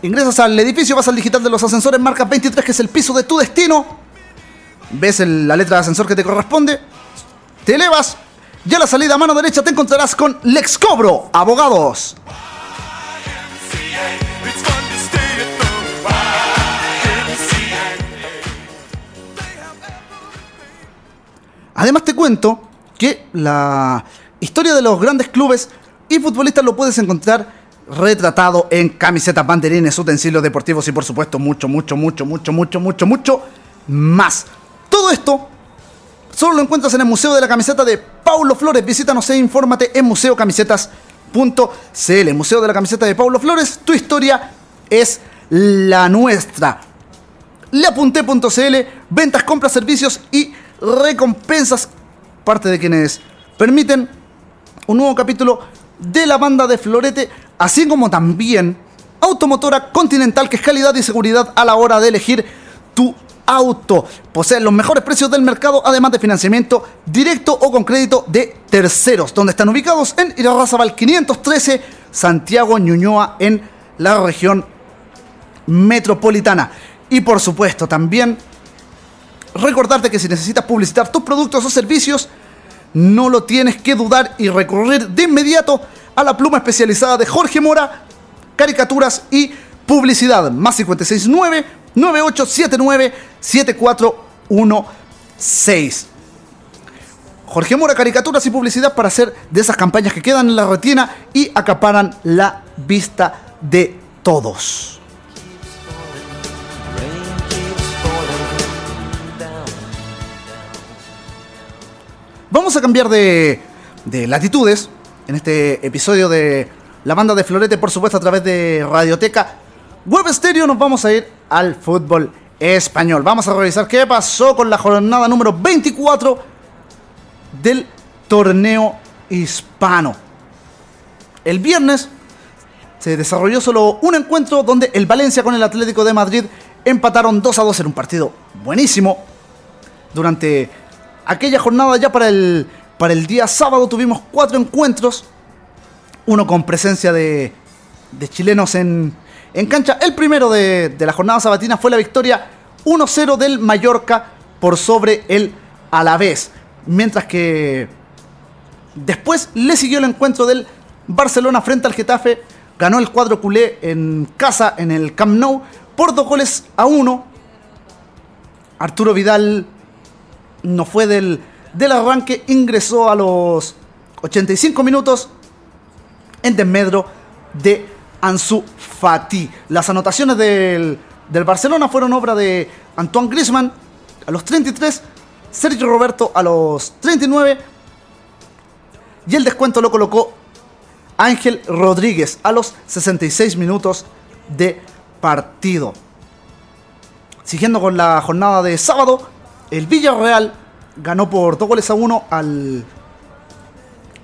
Ingresas al edificio, vas al digital de los ascensores, marca 23, que es el piso de tu destino. Ves la letra de ascensor que te corresponde. Te elevas y a la salida a mano derecha te encontrarás con Lex Cobro, abogados. Además te cuento que la historia de los grandes clubes y futbolistas lo puedes encontrar retratado en camisetas, banderines, utensilios deportivos y por supuesto mucho, mucho, mucho, mucho, mucho, mucho, mucho más. Todo esto solo lo encuentras en el Museo de la Camiseta de Paulo Flores. Visítanos e infórmate en museocamisetas.cl. Museo de la Camiseta de Paulo Flores, tu historia es la nuestra. Leapunté.cl, ventas, compras, servicios y recompensas. Parte de quienes permiten un nuevo capítulo de la banda de Florete, así como también Automotora Continental, que es calidad y seguridad a la hora de elegir tu auto. Poseen los mejores precios del mercado, además de financiamiento directo o con crédito de terceros, donde están ubicados en Irarrázaval 513, Santiago Ñuñoa, en la región metropolitana. Y por supuesto, también recordarte que si necesitas publicitar tus productos o servicios, no lo tienes que dudar y recurrir de inmediato a la pluma especializada de Jorge Mora, caricaturas y publicidad. Más 569 9879 7416. Jorge Mora, caricaturas y publicidad para hacer de esas campañas que quedan en la retina y acaparan la vista de todos. Vamos a cambiar de, de latitudes en este episodio de la banda de Florete, por supuesto, a través de Radioteca. Web Stereo nos vamos a ir al fútbol español. Vamos a revisar qué pasó con la jornada número 24 del torneo hispano. El viernes se desarrolló solo un encuentro donde el Valencia con el Atlético de Madrid empataron 2 a 2 en un partido buenísimo. Durante aquella jornada ya para el, para el día sábado tuvimos cuatro encuentros. Uno con presencia de, de chilenos en, en cancha. El primero de, de la jornada sabatina fue la victoria 1-0 del Mallorca por sobre el Alavés. Mientras que después le siguió el encuentro del Barcelona frente al Getafe. Ganó el cuadro culé en casa en el Camp Nou por dos goles a uno. Arturo Vidal no fue del, del arranque, ingresó a los 85 minutos en desmedro de Ansu Fati. Las anotaciones del, del Barcelona fueron obra de Antoine Griezmann a los 33, Sergio Roberto a los 39 y el descuento lo colocó Ángel Rodríguez a los 66 minutos de partido. Siguiendo con la jornada de sábado, el Villarreal ganó por dos goles a uno al,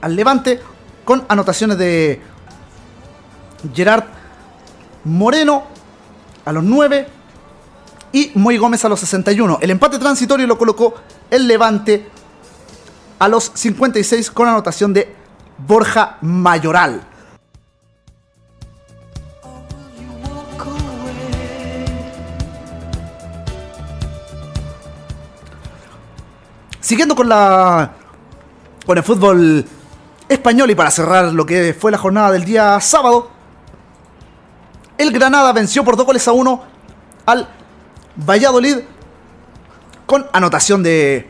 al Levante con anotaciones de Gerard Moreno a los 9 y Moy Gómez a los 61. El empate transitorio lo colocó el Levante a los 56 con anotación de Borja Mayoral. Siguiendo con la con el fútbol español y para cerrar lo que fue la jornada del día sábado, el Granada venció por dos goles a uno al Valladolid con anotación de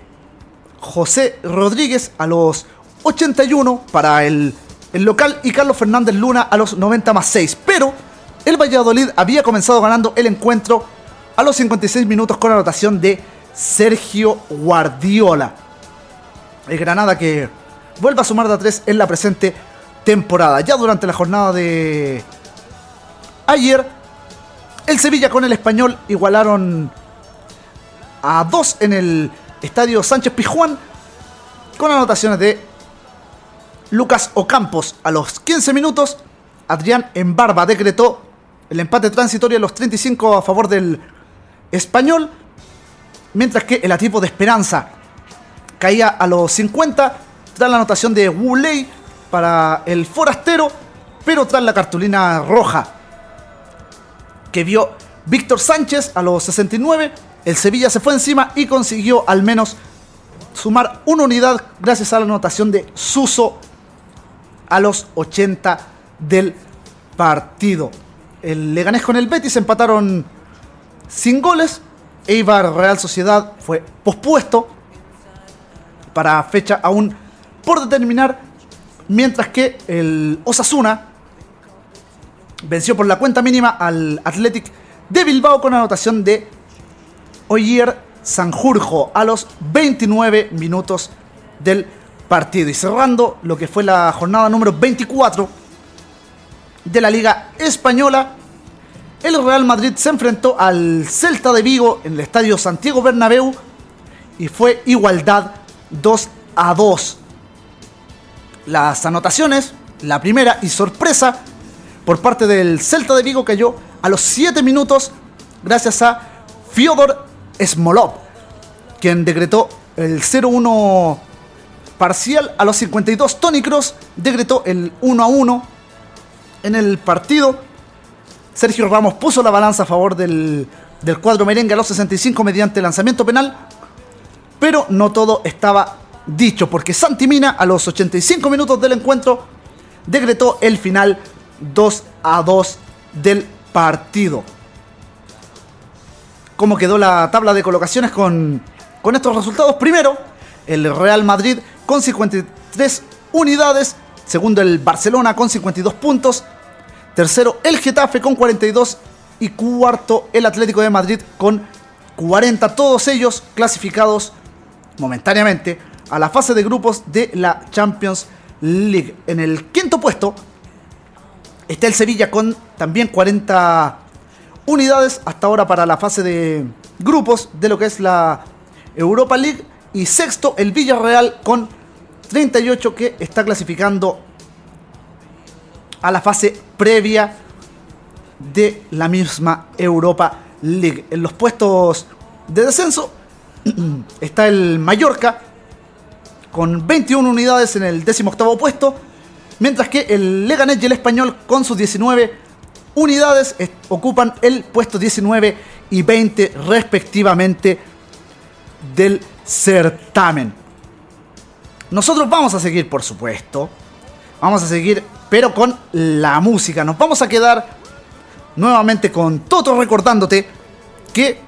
José Rodríguez a los 81 para el, el local y Carlos Fernández Luna a los 90 más 6. Pero el Valladolid había comenzado ganando el encuentro a los 56 minutos con anotación de Sergio Guardiola. El Granada que vuelve a sumar de a 3 en la presente temporada. Ya durante la jornada de ayer, el Sevilla con el español igualaron a dos en el estadio Sánchez Pizjuán con anotaciones de Lucas Ocampos a los 15 minutos. Adrián Embarba decretó el empate transitorio a los 35 a favor del español. Mientras que el equipo de Esperanza caía a los 50 tras la anotación de Wuley para el forastero, pero tras la cartulina roja que vio Víctor Sánchez a los 69, el Sevilla se fue encima y consiguió al menos sumar una unidad gracias a la anotación de Suso a los 80 del partido. El Leganés con el Betis empataron sin goles. Eibar Real Sociedad fue pospuesto para fecha aún por determinar, mientras que el Osasuna venció por la cuenta mínima al Athletic de Bilbao con anotación de Oyer Sanjurjo a los 29 minutos del partido. Y cerrando lo que fue la jornada número 24 de la Liga Española, el Real Madrid se enfrentó al Celta de Vigo en el estadio Santiago Bernabéu y fue igualdad 2 a 2. Las anotaciones, la primera y sorpresa por parte del Celta de Vigo cayó a los 7 minutos gracias a Fyodor Smolov, quien decretó el 0-1 parcial a los 52. Tony Cross decretó el 1-1 en el partido. Sergio Ramos puso la balanza a favor del, del cuadro merengue a los 65 mediante lanzamiento penal. Pero no todo estaba dicho, porque Santi Mina a los 85 minutos del encuentro decretó el final 2 a 2 del partido. ¿Cómo quedó la tabla de colocaciones con, con estos resultados? Primero, el Real Madrid con 53 unidades. Segundo, el Barcelona con 52 puntos. Tercero, el Getafe con 42. Y cuarto, el Atlético de Madrid con 40. Todos ellos clasificados momentáneamente a la fase de grupos de la Champions League. En el quinto puesto está el Sevilla con también 40 unidades hasta ahora para la fase de grupos de lo que es la Europa League. Y sexto, el Villarreal con 38 que está clasificando a la fase previa de la misma Europa League. En los puestos de descenso está el Mallorca con 21 unidades en el 18 puesto, mientras que el Leganés y el Español con sus 19 unidades ocupan el puesto 19 y 20 respectivamente del certamen. Nosotros vamos a seguir, por supuesto. Vamos a seguir, pero con la música. Nos vamos a quedar nuevamente con Toto recordándote que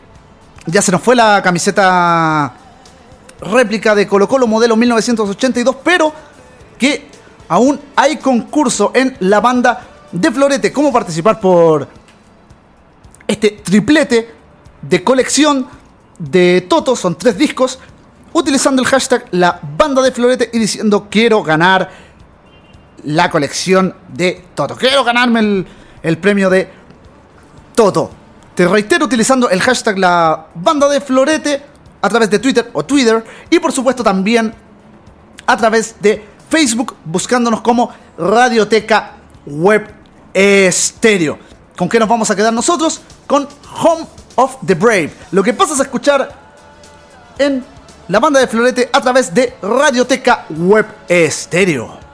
ya se nos fue la camiseta réplica de Colo Colo modelo 1982, pero que aún hay concurso en la banda de Florete. ¿Cómo participar por este triplete de colección de Toto? Son tres discos. Utilizando el hashtag la banda de Florete y diciendo quiero ganar la colección de Toto. Quiero ganarme el, el premio de Toto. Te reitero utilizando el hashtag la banda de Florete a través de Twitter o Twitter y por supuesto también a través de Facebook buscándonos como Radioteca Web Estéreo. ¿Con qué nos vamos a quedar nosotros? Con Home of the Brave. Lo que pasas a escuchar en la banda de Florete a través de Radioteca Web Estéreo.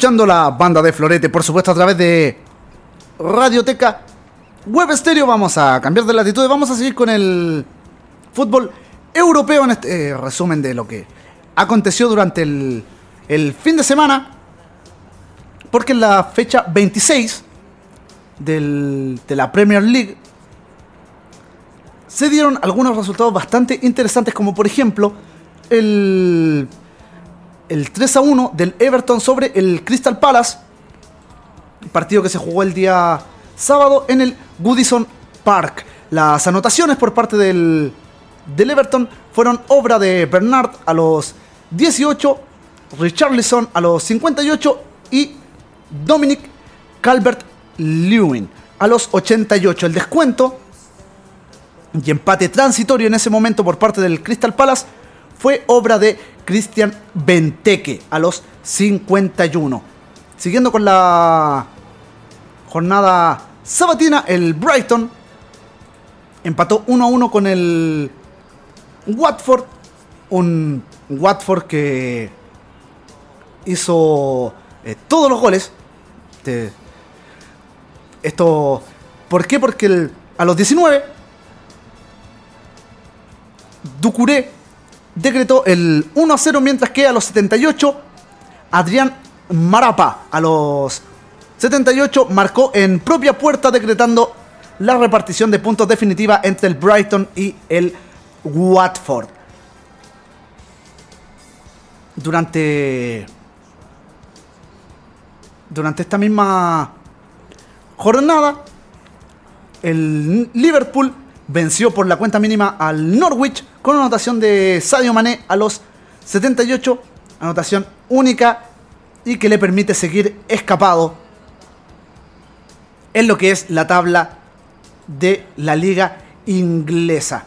Escuchando la banda de Florete, por supuesto, a través de Radioteca Web Stereo. Vamos a cambiar de latitud y vamos a seguir con el fútbol europeo en este eh, resumen de lo que aconteció durante el, fin de semana. Porque en la fecha 26 del- de la Premier League se dieron algunos resultados bastante interesantes, como por ejemplo el, el 3 a 1 del Everton sobre el Crystal Palace, partido que se jugó el día sábado en el Goodison Park. Las anotaciones por parte del, del Everton fueron obra de Bernard a los 18, Richarlison a los 58 y Dominic Calvert Lewin a los 88. El descuento y empate transitorio en ese momento por parte del Crystal Palace fue obra de Christian Benteke a los 51. Siguiendo con la jornada sabatina, el Brighton empató 1 a 1 con el Watford. Un Watford que hizo eh, todos los goles. Esto, ¿por qué? Porque a los 19 Ducuré decretó el 1 a 0, mientras que a los 78 Adrián Marapa a los 78 marcó en propia puerta decretando la repartición de puntos definitiva entre el Brighton y el Watford. Durante durante esta misma jornada el Liverpool venció por la cuenta mínima al Norwich con anotación de Sadio Mané a los 78, anotación única y que le permite seguir escapado en lo que es la tabla de la liga inglesa.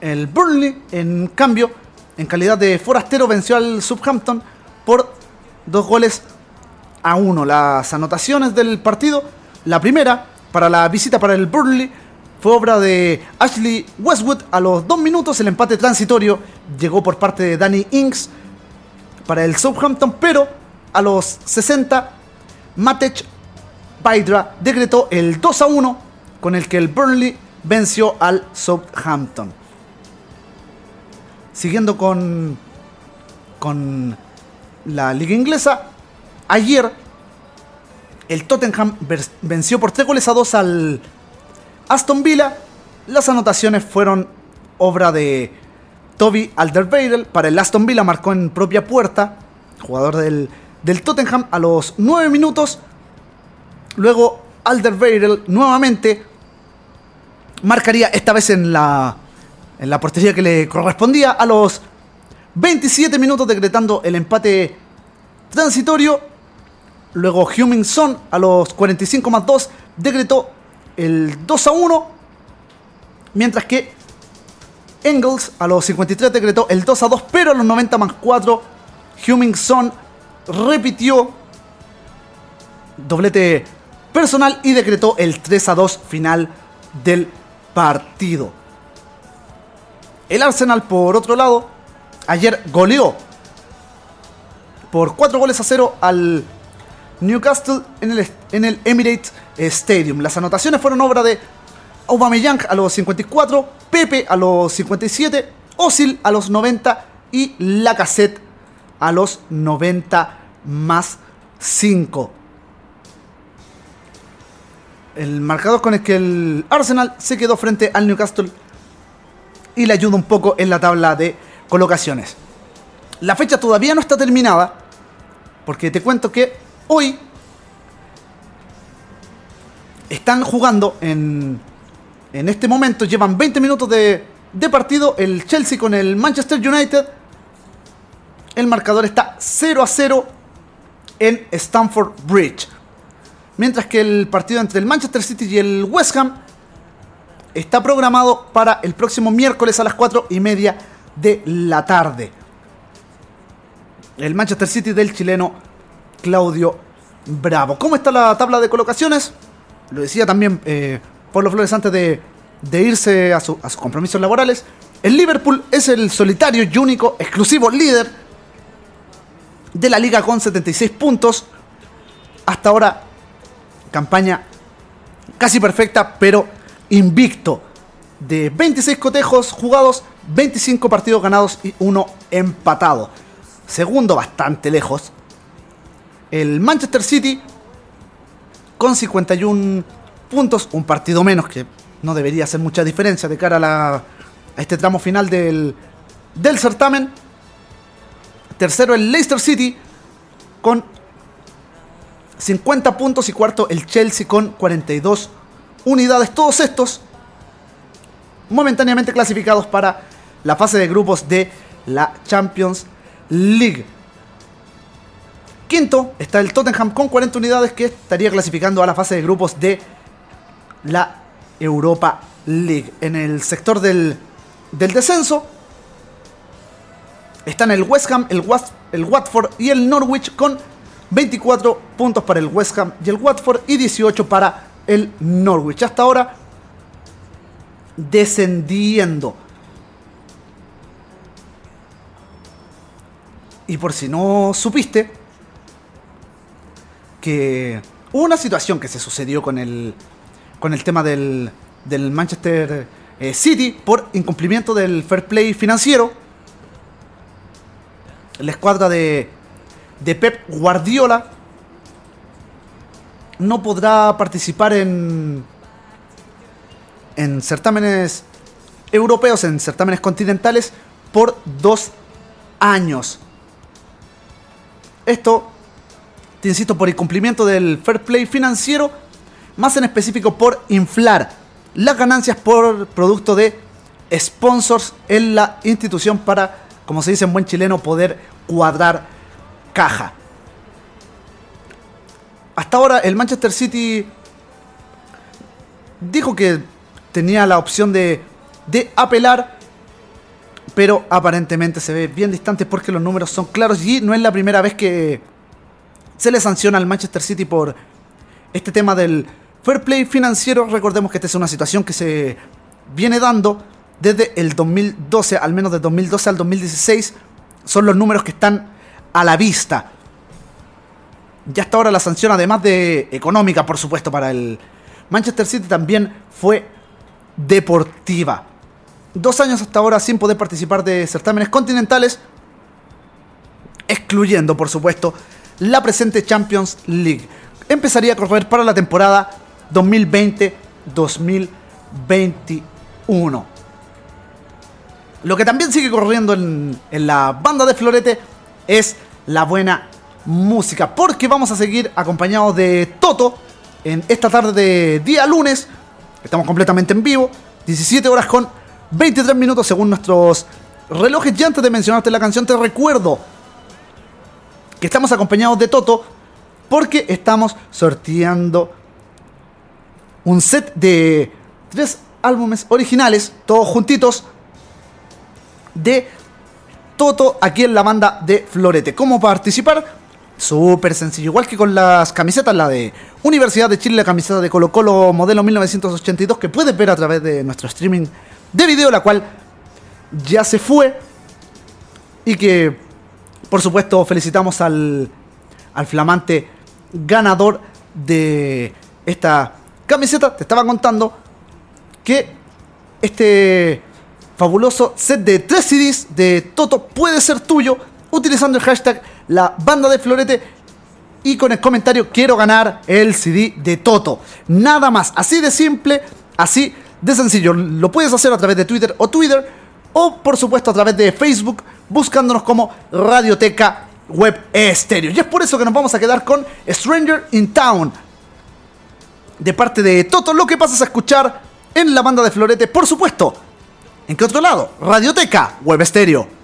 El Burnley, en cambio, en calidad de forastero, venció al Southampton por dos goles a uno. Las anotaciones del partido, la primera para la visita para el Burnley fue obra de Ashley Westwood a los dos minutos. El empate transitorio llegó por parte de Danny Inks para el Southampton, pero a los 60 Matech Baidra decretó el 2 a 1 con el que el Burnley venció al Southampton. Siguiendo con, con la liga inglesa, ayer el Tottenham venció por 3 goles a 2 al Aston Villa. Las anotaciones fueron obra de Toby Alderweireld para el Aston Villa, marcó en propia puerta, jugador del, del Tottenham a los 9 minutos. Luego Alderweireld nuevamente marcaría esta vez en la, en la portería que le correspondía a los 27 minutos decretando el empate transitorio. Luego Heung-Min Son a los 45 más 2 decretó el 2 a 1. Mientras que Engels a los 53 decretó el 2 a 2. Pero a los 90 más 4 Heung-Min Son repitió doblete personal y decretó el 3 a 2 final del partido. El Arsenal, por otro lado, ayer goleó por 4 goles a 0 al Newcastle en el, en el Emirates Stadium. Las anotaciones fueron obra de Aubameyang a los 54, Pepe a los 57, Osil a los 90 y Lacazette a los 90 más 5. El marcador con el que el Arsenal se quedó frente al Newcastle y le ayuda un poco en la tabla de colocaciones. La fecha todavía no está terminada, porque te cuento que hoy están jugando en, en este momento, llevan 20 minutos de, de partido, el Chelsea con el Manchester United. El marcador está 0 a 0 en Stamford Bridge. Mientras que el partido entre el Manchester City y el West Ham está programado para el próximo miércoles a las 4 y media de la tarde. El Manchester City del chileno Claudio Bravo. ¿Cómo está la tabla de colocaciones? Lo decía también eh, Pablo Flores antes de, irse a, a sus compromisos laborales. El Liverpool es el solitario y único exclusivo líder de la liga con 76 puntos. Hasta ahora, campaña casi perfecta, pero invicto. De 26 cotejos jugados, 25 partidos ganados y uno empatado. Segundo, bastante lejos. El Manchester City con 51 puntos, un partido menos que no debería hacer mucha diferencia de cara a, la- este tramo final del, del certamen. Tercero el Leicester City con 50 puntos y cuarto el Chelsea con 42 unidades. Todos estos momentáneamente clasificados para la fase de grupos de la Champions League. Quinto está el Tottenham con 40 unidades que estaría clasificando a la fase de grupos de la Europa League. En el sector del, del descenso están el West Ham, el, Was- el Watford y el Norwich con 24 puntos para el West Ham y el Watford y 18 para el Norwich. Hasta ahora descendiendo. Y por si no supiste, que hubo una situación que se sucedió con el, con el tema del, del Manchester eh, City por incumplimiento del fair play financiero. La escuadra de, de Pep Guardiola no podrá participar en, en certámenes europeos, en certámenes continentales, por dos años. Esto, te insisto, por incumplimiento del fair play financiero, más en específico por inflar las ganancias por producto de sponsors en la institución para, como se dice en buen chileno, poder cuadrar caja. Hasta ahora el Manchester City dijo que tenía la opción de, de apelar, pero aparentemente se ve bien distante porque los números son claros y no es la primera vez que se le sanciona al Manchester City por este tema del fair play financiero. Recordemos que esta es una situación que se viene dando desde el 2012, al menos de 2012 al 2016. Son los números que están a la vista. Ya hasta ahora la sanción, además de económica, por supuesto, para el Manchester City, también fue deportiva. Dos años hasta ahora sin poder participar de certámenes continentales, excluyendo, por supuesto, la presente Champions League. Empezaría a correr para la temporada 2020-2021. Lo que también sigue corriendo en, la banda de Florete es la buena música. Porque vamos a seguir acompañados de Toto en esta tarde de día lunes. Estamos completamente en vivo. 17 horas con 23 minutos según nuestros relojes. Y antes de mencionarte la canción, te recuerdo estamos acompañados de Toto porque estamos sorteando un set de tres álbumes originales, todos juntitos, de Toto aquí en la banda de Florete. ¿Cómo participar? Súper sencillo, igual que con las camisetas, la de Universidad de Chile, la camiseta de Colo Colo modelo 1982, que puedes ver a través de nuestro streaming de video, la cual ya se fue. Y que, por supuesto, felicitamos al, al flamante ganador de esta camiseta. Te estaba contando que este fabuloso set de 3 CDs de Toto puede ser tuyo utilizando el hashtag la banda de Florete y con el comentario quiero ganar el CD de Toto. Nada más, así de simple, así de sencillo. Lo puedes hacer a través de Twitter o Twitter o por supuesto a través de Facebook buscándonos como Radioteca Web Estéreo. Y es por eso que nos vamos a quedar con Stranger in Town de parte de Toto. Lo que pasas a escuchar en la banda de Florete, por supuesto. ¿En qué otro lado? Radioteca Web Estéreo.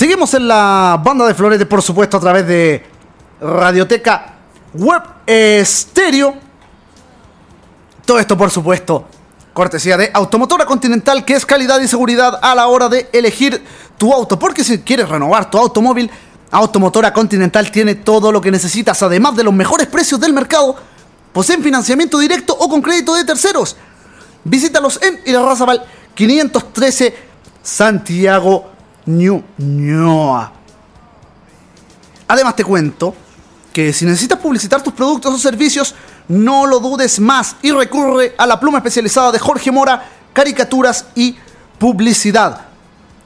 Seguimos en la banda de Florete, por supuesto, a través de Radioteca Web Estéreo. Todo esto, por supuesto, cortesía de Automotora Continental, que es calidad y seguridad a la hora de elegir tu auto. Porque si quieres renovar tu automóvil, Automotora Continental tiene todo lo que necesitas, además de los mejores precios del mercado. Poseen financiamiento directo o con crédito de terceros. Visítalos en Irarrázaval 513 Santiago Además te cuento que si necesitas publicitar tus productos o servicios, no lo dudes más y recurre a la pluma especializada de Jorge Mora, caricaturas y publicidad.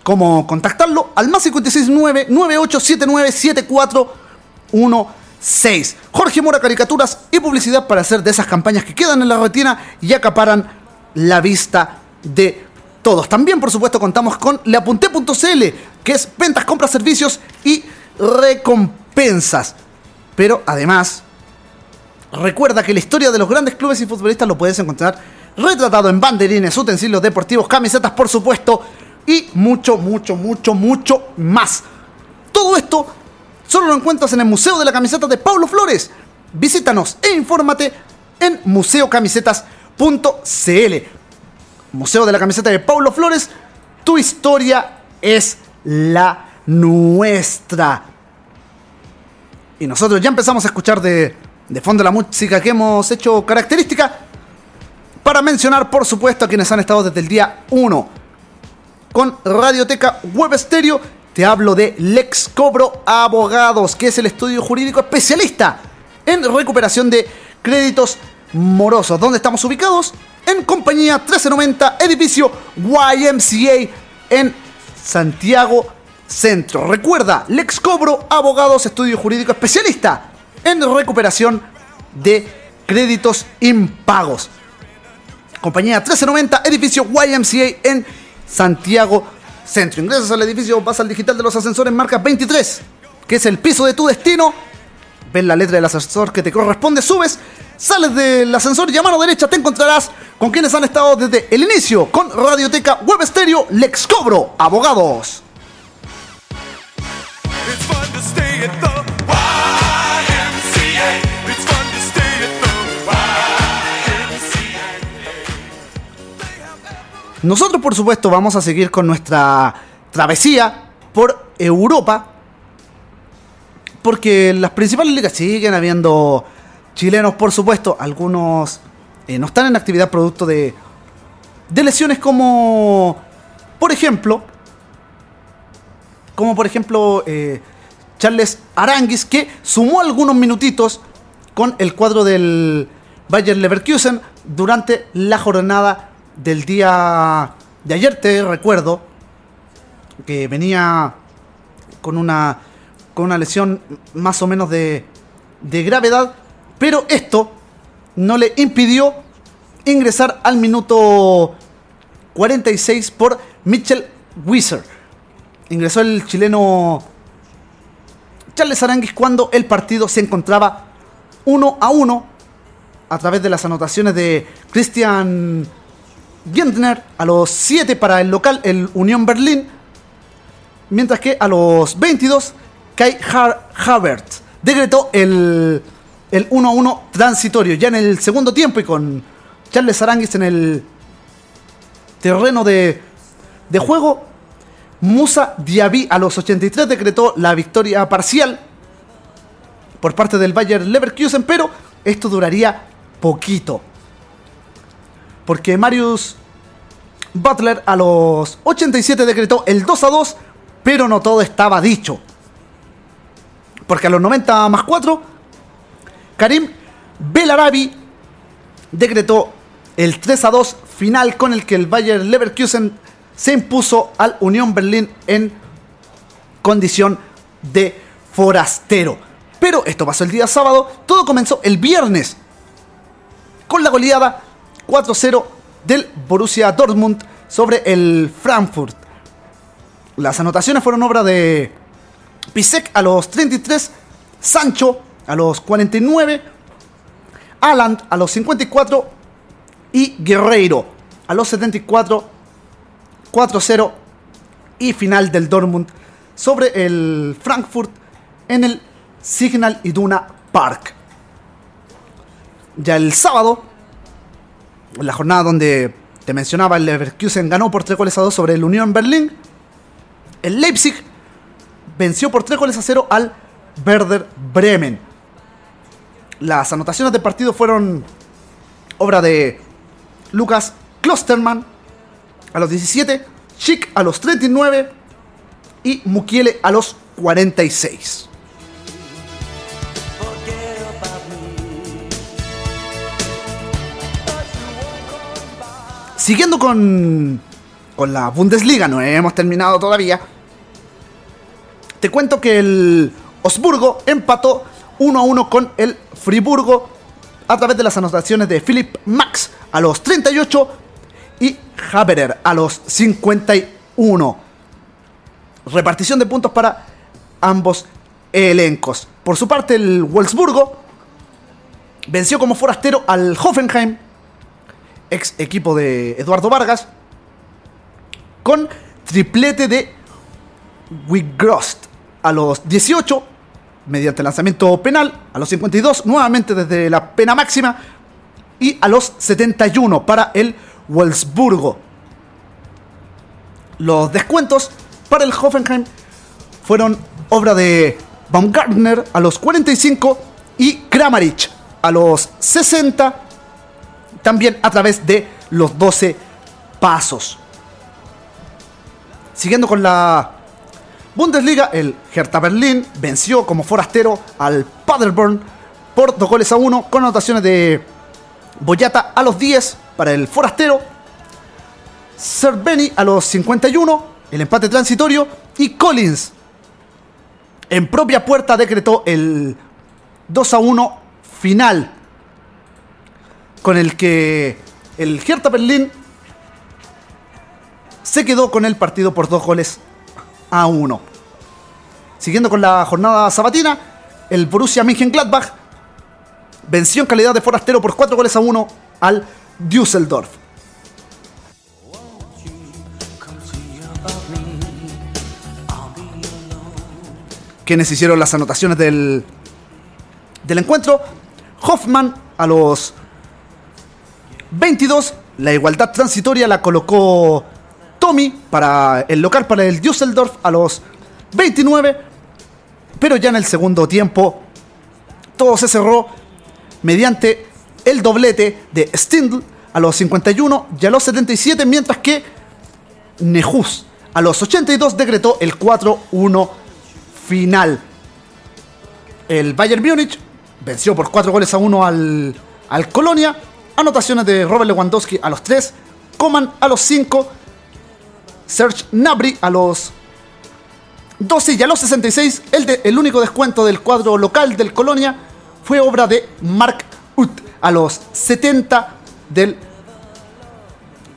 ¿Cómo contactarlo? Al más 569 9879 7416. Jorge Mora, caricaturas y publicidad para hacer de esas campañas que quedan en la retina y acaparan la vista de todos. También, por supuesto, contamos con leapunté.cl, que es ventas, compras, servicios y recompensas. Pero además, recuerda que la historia de los grandes clubes y futbolistas lo puedes encontrar retratado en banderines, utensilios deportivos, camisetas, por supuesto, y mucho, mucho, mucho, mucho más. Todo esto Solo lo encuentras en el Museo de la Camiseta de Paulo Flores. Visítanos e infórmate en museocamisetas.cl. Museo de la Camiseta de Paulo Flores, tu historia es la nuestra. Y nosotros ya empezamos a escuchar de, de fondo la música que hemos hecho característica para mencionar, por supuesto, a quienes han estado desde el día 1 con Radioteca Web Stereo. Te hablo de Lex Cobro Abogados, que es el estudio jurídico especialista en recuperación de créditos morosos. ¿Dónde estamos ubicados? En compañía 1390, edificio YMCA en Santiago Centro. Recuerda, Lex Cobro Abogados, estudio jurídico especialista en recuperación de créditos impagos. Compañía 1390, edificio YMCA en Santiago Centro. Ingresas al edificio, vas al digital de los ascensores marca 23, que es el piso de tu destino. Ves la letra del ascensor que te corresponde, subes, sales del ascensor y a mano derecha te encontrarás con quienes han estado desde el inicio con Radioteca Web Stereo Lex Cobro Abogados. Nosotros, por supuesto, vamos a seguir con nuestra travesía por Europa. Porque las principales ligas siguen habiendo chilenos, por supuesto. Algunos eh, no están en actividad producto de, de lesiones como, por ejemplo, como por ejemplo eh, Charles Aranguis, que sumó algunos minutitos con el cuadro del Bayer Leverkusen durante la jornada del día de ayer. Te recuerdo que venía con una, con una lesión más o menos de, de gravedad, pero esto no le impidió ingresar al minuto 46 por Mitchell Weiser. Ingresó el chileno Charles Aranguis cuando el partido se encontraba 1 a 1 a través de las anotaciones de Christian Gentner a los 7 para el local, el Unión Berlín, mientras que a los 22 Kai Havertz decretó el, el 1 a 1 transitorio ya en el segundo tiempo y con Charles Aranguis en el terreno de, juego. Musa Diaby a los 83 decretó la victoria parcial por parte del Bayer Leverkusen, pero esto duraría poquito. Porque Marius Butler a los 87 decretó el 2 a 2, pero no todo estaba dicho. Porque a los 90 más 4, Karim Belarabi decretó el 3 a 2 final con el que el Bayer Leverkusen se impuso al Unión Berlín en condición de forastero. Pero esto pasó el día sábado, todo comenzó el viernes con la goleada 4-0 del Borussia Dortmund sobre el Frankfurt. Las anotaciones fueron obra de Pisek a los 33, Sancho a los 49, Aland a los 54 y Guerreiro a los 74, 4-0 y final del Dortmund sobre el Frankfurt en el Signal Iduna Park. Ya el sábado, la jornada donde te mencionaba, el Leverkusen ganó por 3 goles a 2 sobre el Unión Berlín. El Leipzig venció por 3 goles a 0 al Werder Bremen. Las anotaciones del partido fueron obra de Lucas Klosterman a los 17, Schick a los 39 y Mukiele a los 46. Siguiendo con, con la Bundesliga, no hemos terminado todavía. Te cuento que el Osburgo empató 1 a 1 con el Friburgo a través de las anotaciones de Philip Max a los 38 y Haberer a los 51. Repartición de puntos para ambos elencos. Por su parte, el Wolfsburgo venció como forastero al Hoffenheim, ex equipo de Eduardo Vargas, con triplete de Wigrost a los 18, mediante lanzamiento penal, a los 52 nuevamente desde la pena máxima y a los 71 para el Wolfsburgo. Los descuentos para el Hoffenheim fueron obra de Baumgartner a los 45 y Kramaric a los 60, también a través de los 12 pasos. Siguiendo con la Bundesliga, el Hertha Berlín venció como forastero al Paderborn por 2 goles a 1 con anotaciones de Boyata a los 10 para el forastero, Cerveni a los 51, el empate transitorio y Collins en propia puerta decretó el 2 a 1 final con el que el Hertha Berlín se quedó con el partido por dos goles a uno. Siguiendo con la jornada sabatina, el Borussia Mönchengladbach venció en calidad de forastero por cuatro goles a uno al Düsseldorf. Quienes hicieron las anotaciones del, del encuentro, Hoffman a los 22, la igualdad transitoria la colocó Tommy para el local para el Düsseldorf a los 29, pero ya en el segundo tiempo todo se cerró mediante el doblete de Stindl a los 51 y a los 77, mientras que Nejus a los 82 decretó el 4-1 final. El Bayern Múnich venció por 4 goles a 1 al, al Colonia. Anotaciones de Robert Lewandowski a los 3, Coman a los 5, Serge Gnabry a los 12 y a los 66. El, de- el único descuento del cuadro local del Colonia fue obra de Mark Uth a los 70 del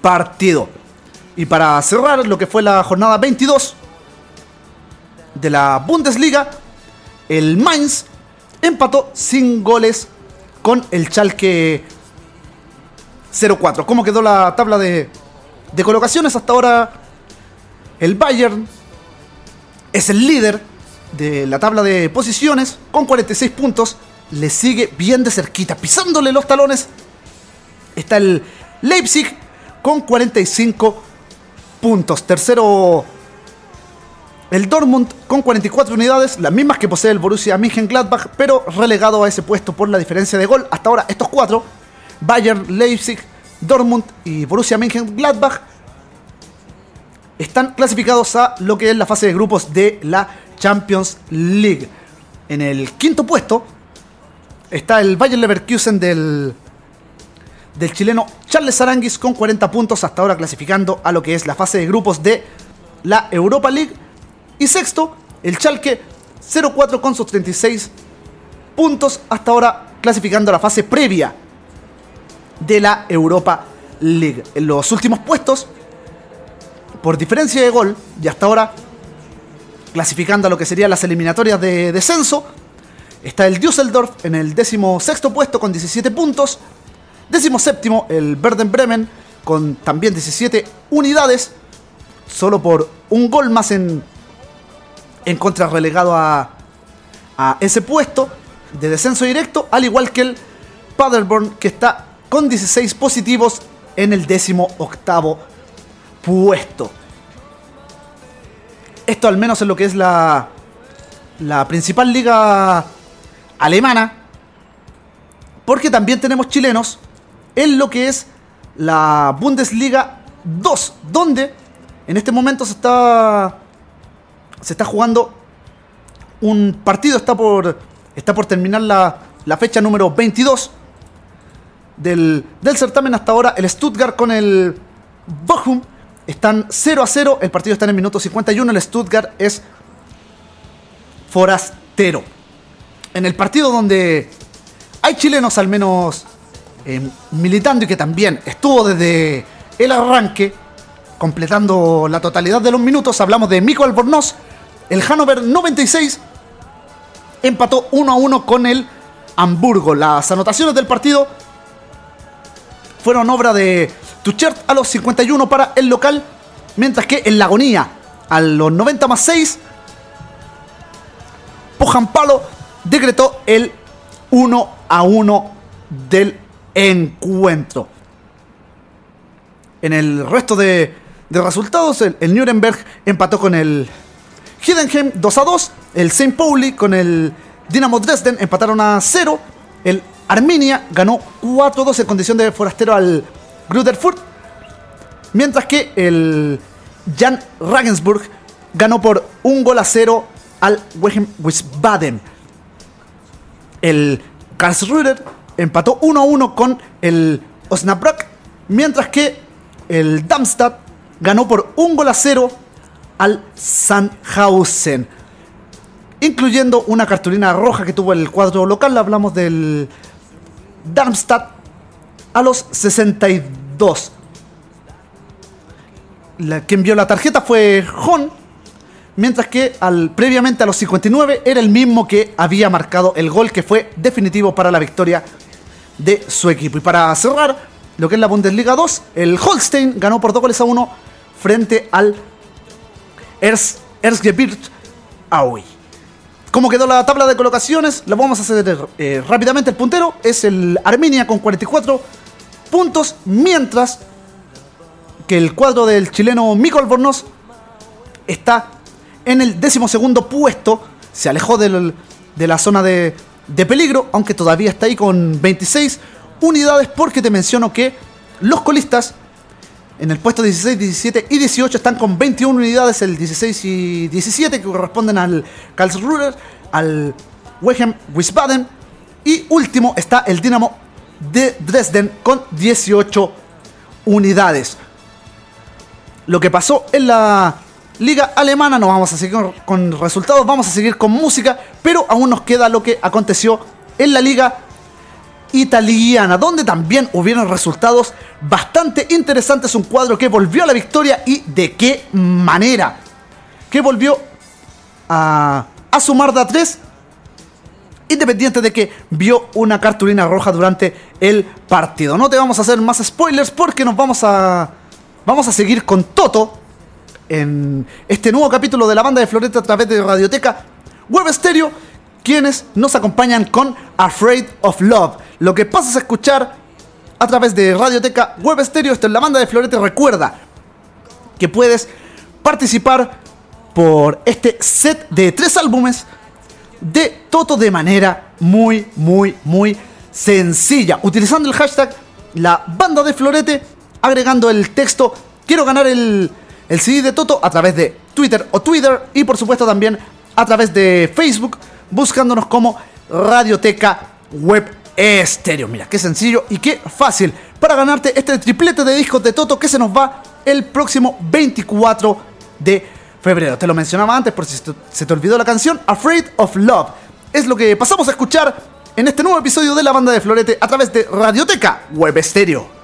partido. Y para cerrar lo que fue la jornada 22 de la Bundesliga, el Mainz empató sin goles con el Schalke 0-4. ¿Cómo quedó la tabla de, de colocaciones? Hasta ahora el Bayern es el líder de la tabla de posiciones con 46 puntos. Le sigue bien de cerquita, pisándole los talones. Está el Leipzig con 45 puntos. Tercero el Dortmund con 44 unidades, las mismas que posee el Borussia Mönchengladbach, pero relegado a ese puesto por la diferencia de gol. Hasta ahora estos cuatro, Bayern, Leipzig, Dortmund y Borussia Mönchengladbach, están clasificados a lo que es la fase de grupos de la Champions League. En el quinto puesto está el Bayern Leverkusen del, del chileno Charles Aranguis con 40 puntos, hasta ahora clasificando a lo que es la fase de grupos de la Europa League. Y sexto, el Schalke 04 con sus 36 puntos, hasta ahora clasificando a la fase previa de la Europa League. En los últimos puestos, por diferencia de gol, y hasta ahora clasificando a lo que serían las eliminatorias de descenso, está el Düsseldorf en el décimo sexto puesto con 17 puntos. Décimo séptimo, el Verden Bremen con también 17 unidades, solo por un gol más en, en contra relegado a, a ese puesto de descenso directo, al igual que el Paderborn que está con 16 positivos en el décimo octavo puesto. Esto al menos en lo que es la, la principal liga alemana, porque también tenemos chilenos en lo que es la Bundesliga 2, donde en este momento se está se está jugando un partido, está por está por terminar la, la fecha número 22 del, del certamen hasta ahora. El Stuttgart con el Bochum están 0 a 0. El partido está en el minuto 51. El Stuttgart es forastero. En el partido donde hay chilenos al menos eh, militando y que también estuvo desde el arranque, completando la totalidad de los minutos, hablamos de Mico Albornoz. El Hannover 96 empató 1 a 1 con el Hamburgo. Las anotaciones del partido fueron obra de Tuchert a los 51 para el local, mientras que en la agonía a los 90 más 6, Pojan Palo decretó el 1 a 1 del encuentro. En el resto de, resultados, el, Nuremberg empató con el Heidenheim 2 a 2. El St. Pauli con el Dinamo Dresden empataron a 0. El Arminia ganó 4 a 2 en condición de forastero al Gruderfurt. Mientras que el Jan Regensburg ganó por un gol a 0 al Wehen Wiesbaden. El Karlsruher empató 1 a 1 con el Osnabrück. Mientras que el Darmstadt ganó por un gol a 0 al Sandhausen. Incluyendo una cartulina roja que tuvo el cuadro local. Hablamos del Darmstadt a los 62. La, quien vio la tarjeta fue Hon. Mientras que al, previamente a los 59 era el mismo que había marcado el gol que fue definitivo para la victoria de su equipo. Y para cerrar lo que es la Bundesliga 2, el Holstein ganó por 2 goles a 1 frente al Ers, Erzgebirge Aue. ¿Cómo quedó la tabla de colocaciones? La vamos a hacer eh, rápidamente. El puntero es el Armenia con 44 puntos, mientras que el cuadro del chileno Mikol Bornos está en el decimosegundo puesto. Se alejó de la zona de, peligro, aunque todavía está ahí con 26 unidades, porque te menciono que los colistas en el puesto 16, 17 y 18 están con 21 unidades, el 16 y 17 que corresponden al Karlsruher, al Wehen Wiesbaden y último está el Dinamo de Dresden con 18 unidades. Lo que pasó en la liga alemana, no vamos a seguir con, resultados, vamos a seguir con música, pero aún nos queda lo que aconteció en la liga italiana, donde también hubieron resultados bastante interesantes. Un cuadro que volvió a la victoria y de qué manera. Que volvió a, a sumar de a 3, independiente de que vio una cartulina roja durante el partido. No te vamos a hacer más spoilers porque nos vamos a, vamos a seguir con Toto en este nuevo capítulo de la banda de Floreta a través de Radioteca Web Stereo, quienes nos acompañan con Afraid of Love. Lo que pasas a escuchar a través de Radioteca Web Stereo, esto es la banda de Florete. Recuerda que puedes participar por este set de tres álbumes de Toto de manera muy, muy, muy sencilla. Utilizando el hashtag la banda de Florete, agregando el texto quiero ganar el, el CD de Toto a través de Twitter o Twitter y por supuesto también a través de Facebook, buscándonos como Radioteca Web Estéreo. Mira, qué sencillo y qué fácil para ganarte este triplete de discos de Toto que se nos va el próximo 24 de febrero. Te lo mencionaba antes por si se te- olvidó la canción Afraid of Love. Es lo que pasamos a escuchar en este nuevo episodio de la banda de Florete a través de Radioteca Web Estéreo.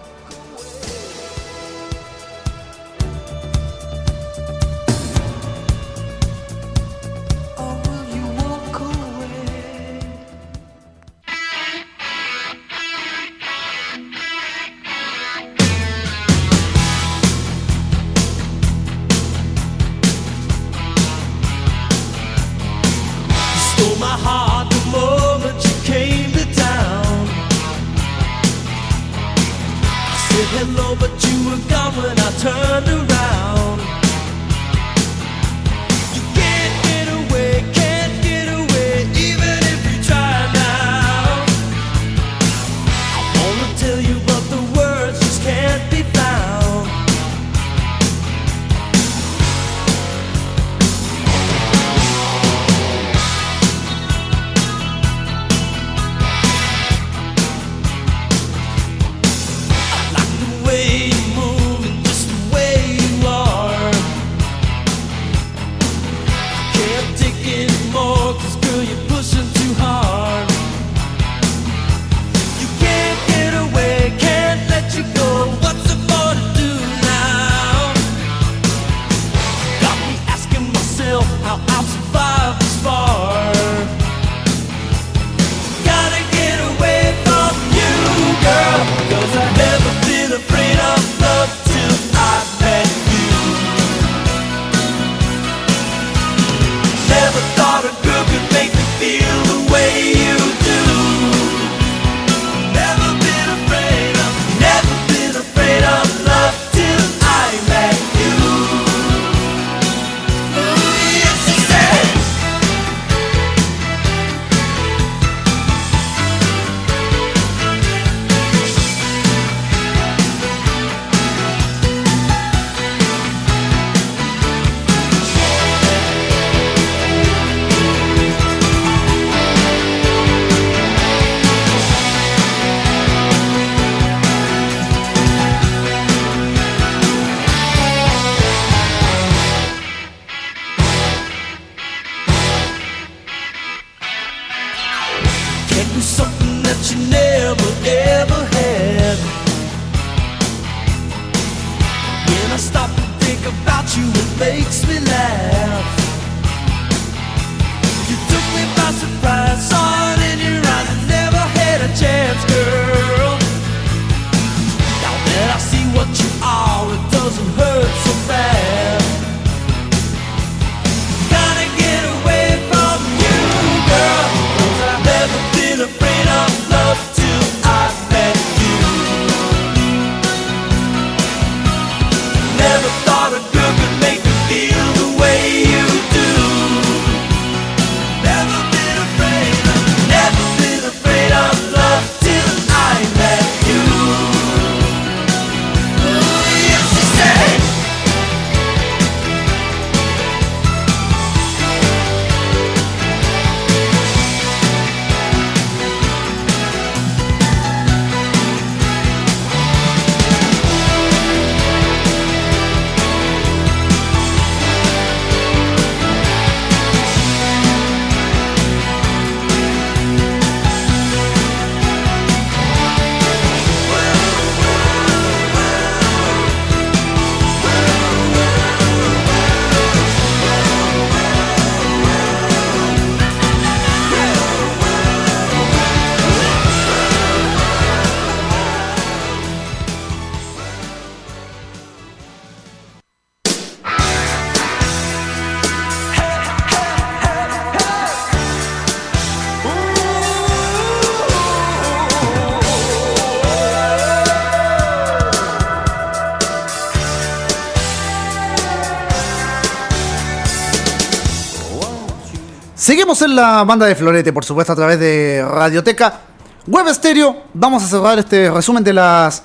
Seguimos en la banda de Florete, por supuesto, a través de Radioteca Web Stereo. Vamos a cerrar este resumen de las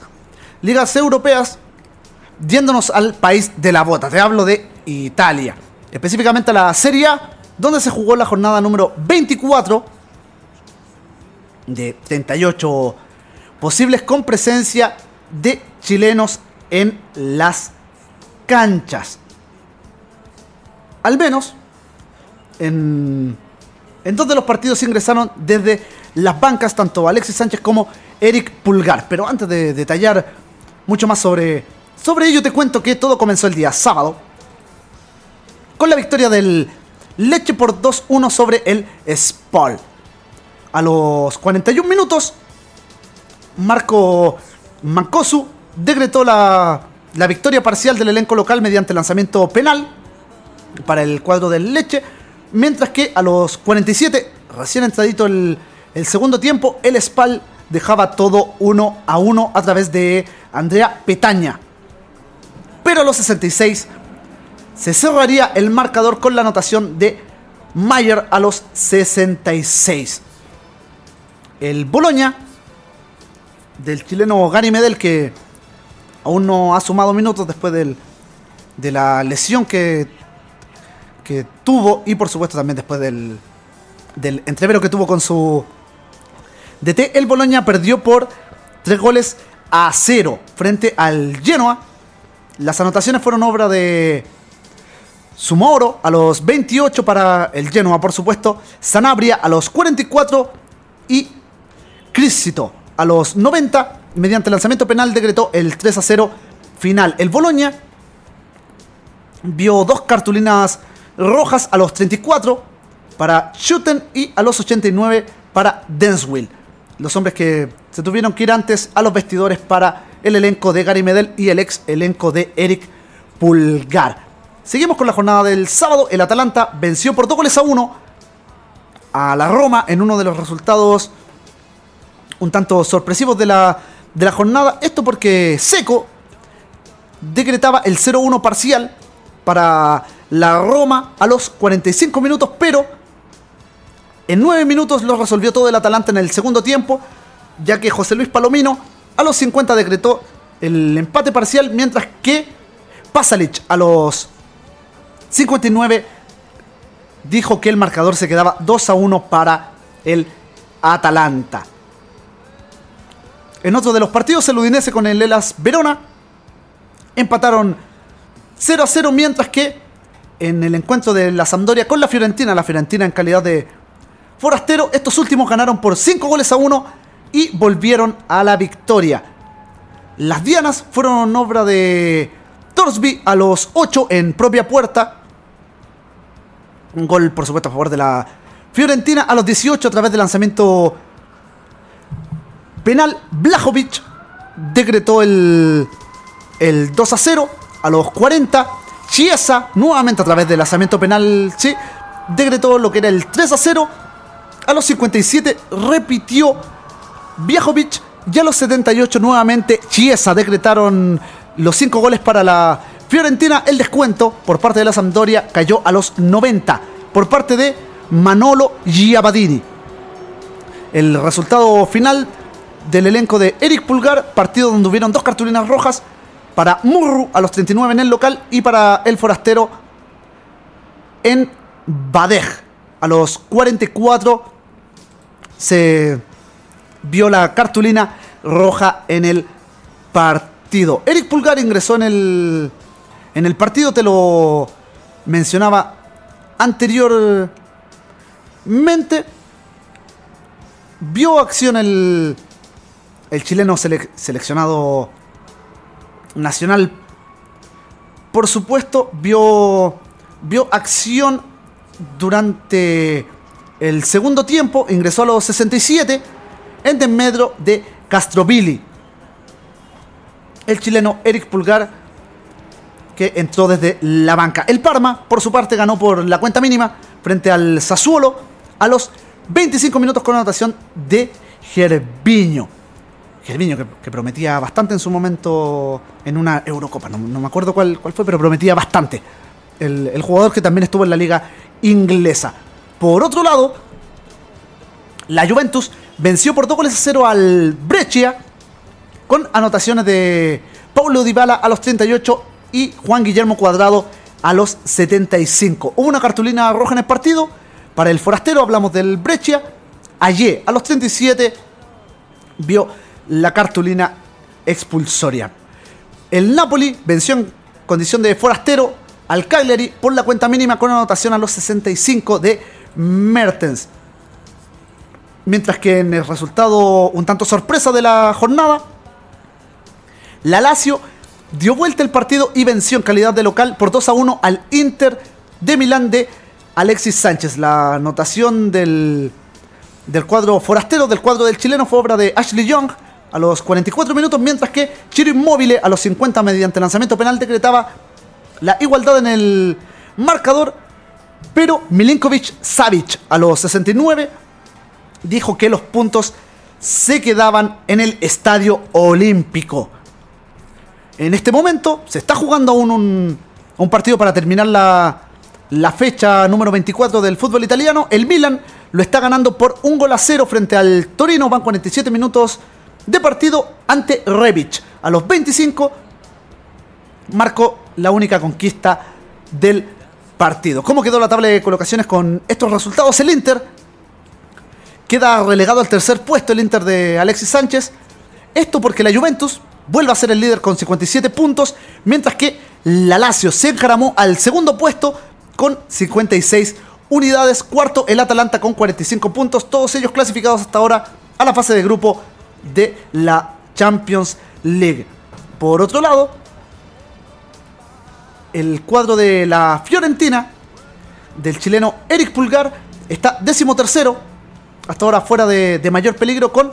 ligas europeas yéndonos al país de la bota. Te hablo de Italia, específicamente a la Serie A, donde se jugó la jornada número 24 de 38 posibles con presencia de chilenos en las canchas. Al menos en, en dos de los partidos ingresaron desde las bancas tanto Alexis Sánchez como Eric Pulgar. Pero antes de detallar mucho más sobre, sobre ello, te cuento que todo comenzó el día sábado con la victoria del Leche por 2-1 sobre el Spal. A los 41 minutos, Marco Mancosu decretó la, la victoria parcial del elenco local mediante lanzamiento penal para el cuadro del Leche. Mientras que a los 47, recién entradito el, el segundo tiempo, el Spal dejaba todo 1 a 1 a través de Andrea Petaña. Pero a los 66 se cerraría el marcador con la anotación de Mayer a los 66. El Boloña del chileno Gary Medel que aún no ha sumado minutos después del- de la lesión que, que tuvo y por supuesto también después del, entrevero que tuvo con su DT. El Boloña perdió por 3 goles a 0 frente al Genoa. Las anotaciones fueron obra de Sumoro a los 28 para el Genoa, por supuesto. Sanabria a los 44 y Crisito a los 90 mediante lanzamiento penal decretó el 3 a 0 final. El Boloña vio dos cartulinas rojas a los 34 para Schutten y a los 89 para Denswil. Los hombres que se tuvieron que ir antes a los vestidores para el elenco de Gary Medel y el ex elenco de Eric Pulgar. Seguimos con la jornada del sábado. El Atalanta venció por dos goles a uno a la Roma en uno de los resultados un tanto sorpresivos de la, de la jornada. Esto porque Seco decretaba el 0-1 parcial para la Roma a los 45 minutos, pero en 9 minutos lo resolvió todo el Atalanta en el segundo tiempo, ya que José Luis Palomino a los 50 decretó el empate parcial, mientras que Pasalic a los 59 dijo que el marcador se quedaba 2 a 1 para el Atalanta. En otro de los partidos, el Udinese con el Elas Verona empataron 0 a 0, mientras que en el encuentro de la Sampdoria con la Fiorentina, la Fiorentina en calidad de forastero, estos últimos ganaron por 5 goles a 1 y volvieron a la victoria. Las Dianas fueron obra de Torsby a los 8 en propia puerta. Un gol, por supuesto, a favor de la Fiorentina a los 18 a través del lanzamiento penal. Blajovic decretó el, el 2 a 0 a los 40. Chiesa, nuevamente a través del lanzamiento penal, sí, decretó lo que era el 3 a 0. A los 57 repitió Blajovic y a los 78 nuevamente Chiesa decretaron los 5 goles para la Fiorentina. El descuento por parte de la Sampdoria cayó a los 90 por parte de Manolo Giabadini. El resultado final del elenco de Eric Pulgar, partido donde hubieron dos cartulinas rojas para Murru a los 39 en el local y para el forastero en Badej a los 44 se vio la cartulina roja en el partido. Eric Pulgar ingresó en el en el partido, te lo mencionaba anteriormente. Vio acción el, el chileno sele- seleccionado nacional. Por supuesto, vio, vio acción durante el segundo tiempo. Ingresó a los 67 en desmedro de Castrovilli. El chileno Eric Pulgar que entró desde la banca. El Parma, por su parte, ganó por la cuenta mínima frente al Sassuolo a los 25 minutos con anotación de Gerviño. Gerviño, que, que prometía bastante en su momento en una Eurocopa. No, me acuerdo cuál, cuál fue, pero prometía bastante. El, jugador que también estuvo en la liga inglesa. Por otro lado, la Juventus venció por 2 goles a 0 al Brescia con anotaciones de Paulo Dybala a los 38 y Juan Guillermo Cuadrado a los 75. Hubo una cartulina roja en el partido. Para el forastero hablamos del Brescia. Ayer a los 37 vio la cartulina expulsoria. El Napoli venció en condición de forastero al Cagliari por la cuenta mínima con anotación a los 65 de Mertens. Mientras que en el resultado un tanto sorpresa de la jornada, la Lazio dio vuelta el partido y venció en calidad de local por 2 a 1 al Inter de Milán de Alexis Sánchez. La anotación del, del cuadro forastero, del cuadro del chileno, fue obra de Ashley Young a los 44 minutos, mientras que Chiro Inmóvil a los 50 mediante lanzamiento penal decretaba la igualdad en el marcador, pero Milinkovic Savic a los 69 dijo que los puntos se quedaban en el estadio olímpico. En este momento se está jugando aún un, un partido para terminar la, la fecha número 24 del fútbol italiano. El Milan lo está ganando por un gol a cero frente al Torino. Van 47 minutos de partido ante Rebic. A los 25 marcó la única conquista del partido. ¿Cómo quedó la tabla de colocaciones con estos resultados? El Inter queda relegado al tercer puesto, el Inter de Alexis Sánchez. Esto porque la Juventus vuelve a ser el líder con 57 puntos, mientras que la Lazio se encaramó al segundo puesto con 56 unidades. Cuarto, el Atalanta con 45 puntos, todos ellos clasificados hasta ahora a la fase de grupo de la Champions League. Por otro lado, el cuadro de la Fiorentina, del chileno Eric Pulgar, está décimo tercero, hasta ahora fuera de, mayor peligro, con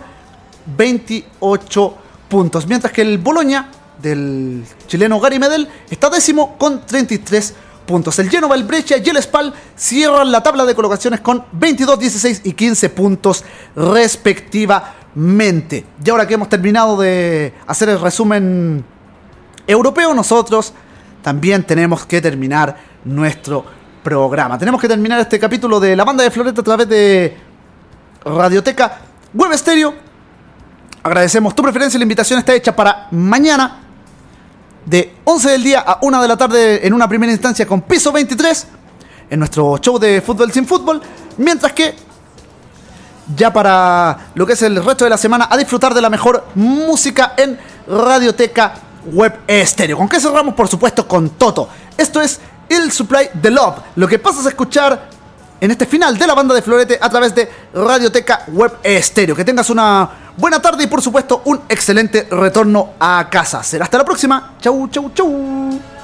28 puntos. Mientras que el Boloña, del chileno Gary Medel, está décimo con 33 puntos. El Genova, el Brescia y el Spal cierran la tabla de colocaciones con 22, 16 y 15 puntos respectivamente. Y ahora que hemos terminado de hacer el resumen europeo, nosotros también tenemos que terminar nuestro programa. Tenemos que terminar este capítulo de la banda de Floreta a través de Radioteca Web Stereo. Agradecemos tu preferencia. La invitación está hecha para mañana de 11 del día a 1 de la tarde en una primera instancia con piso 23 en nuestro show de fútbol sin fútbol. Mientras que ya para lo que es el resto de la semana a disfrutar de la mejor música en Radioteca Web Estéreo. ¿Con qué cerramos? Por supuesto con Toto. Esto es Il Supply the Love. Lo que pasas a escuchar en este final de la banda de Florete a través de Radioteca Web Estéreo. Que tengas una buena tarde y por supuesto un excelente retorno a casa. Será hasta la próxima. Chau, chau, chau.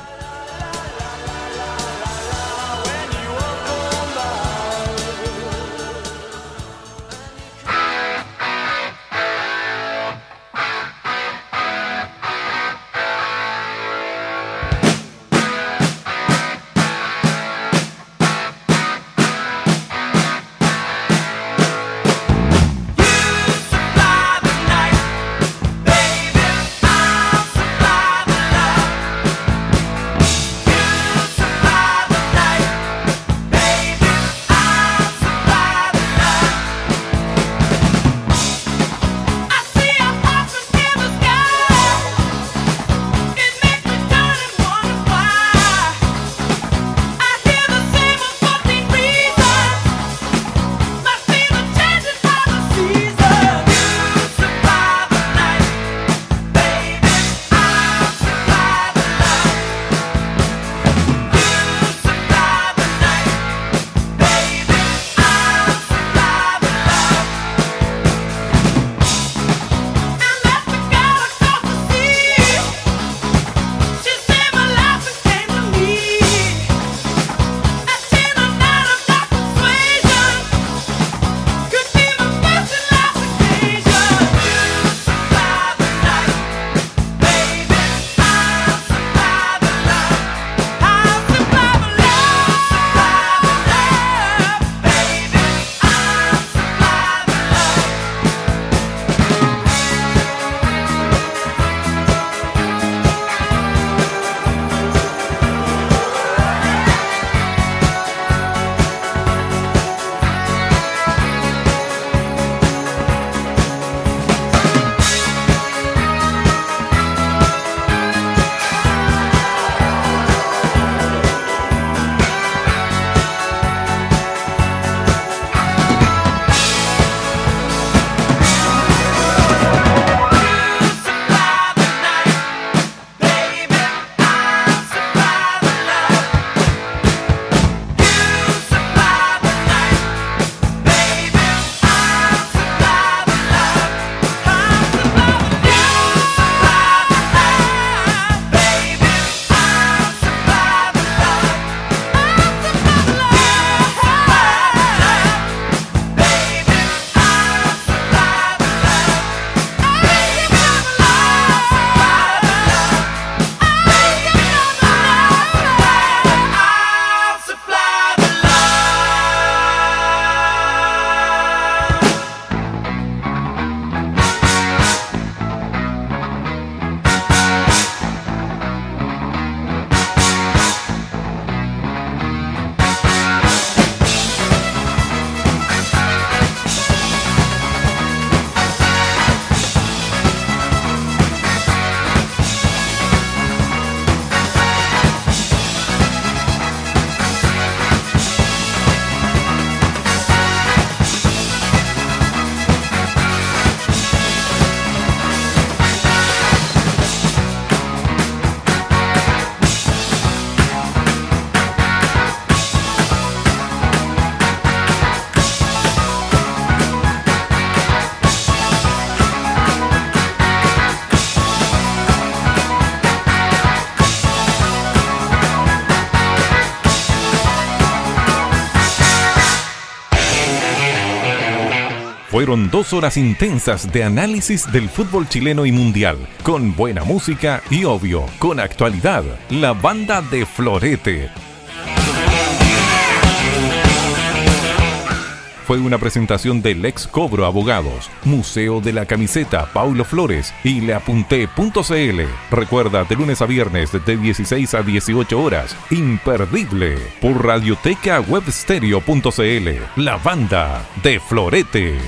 Fueron dos horas intensas de análisis del fútbol chileno y mundial, con buena música y obvio, con actualidad. La banda de Florete. Fue una presentación del ex Cobro Abogados, Museo de la Camiseta Paulo Flores y leapunté.cl. Recuerda, de lunes a viernes de 16 a 18 horas. Imperdible. Por radioteca webstereo.cl. La banda de Florete.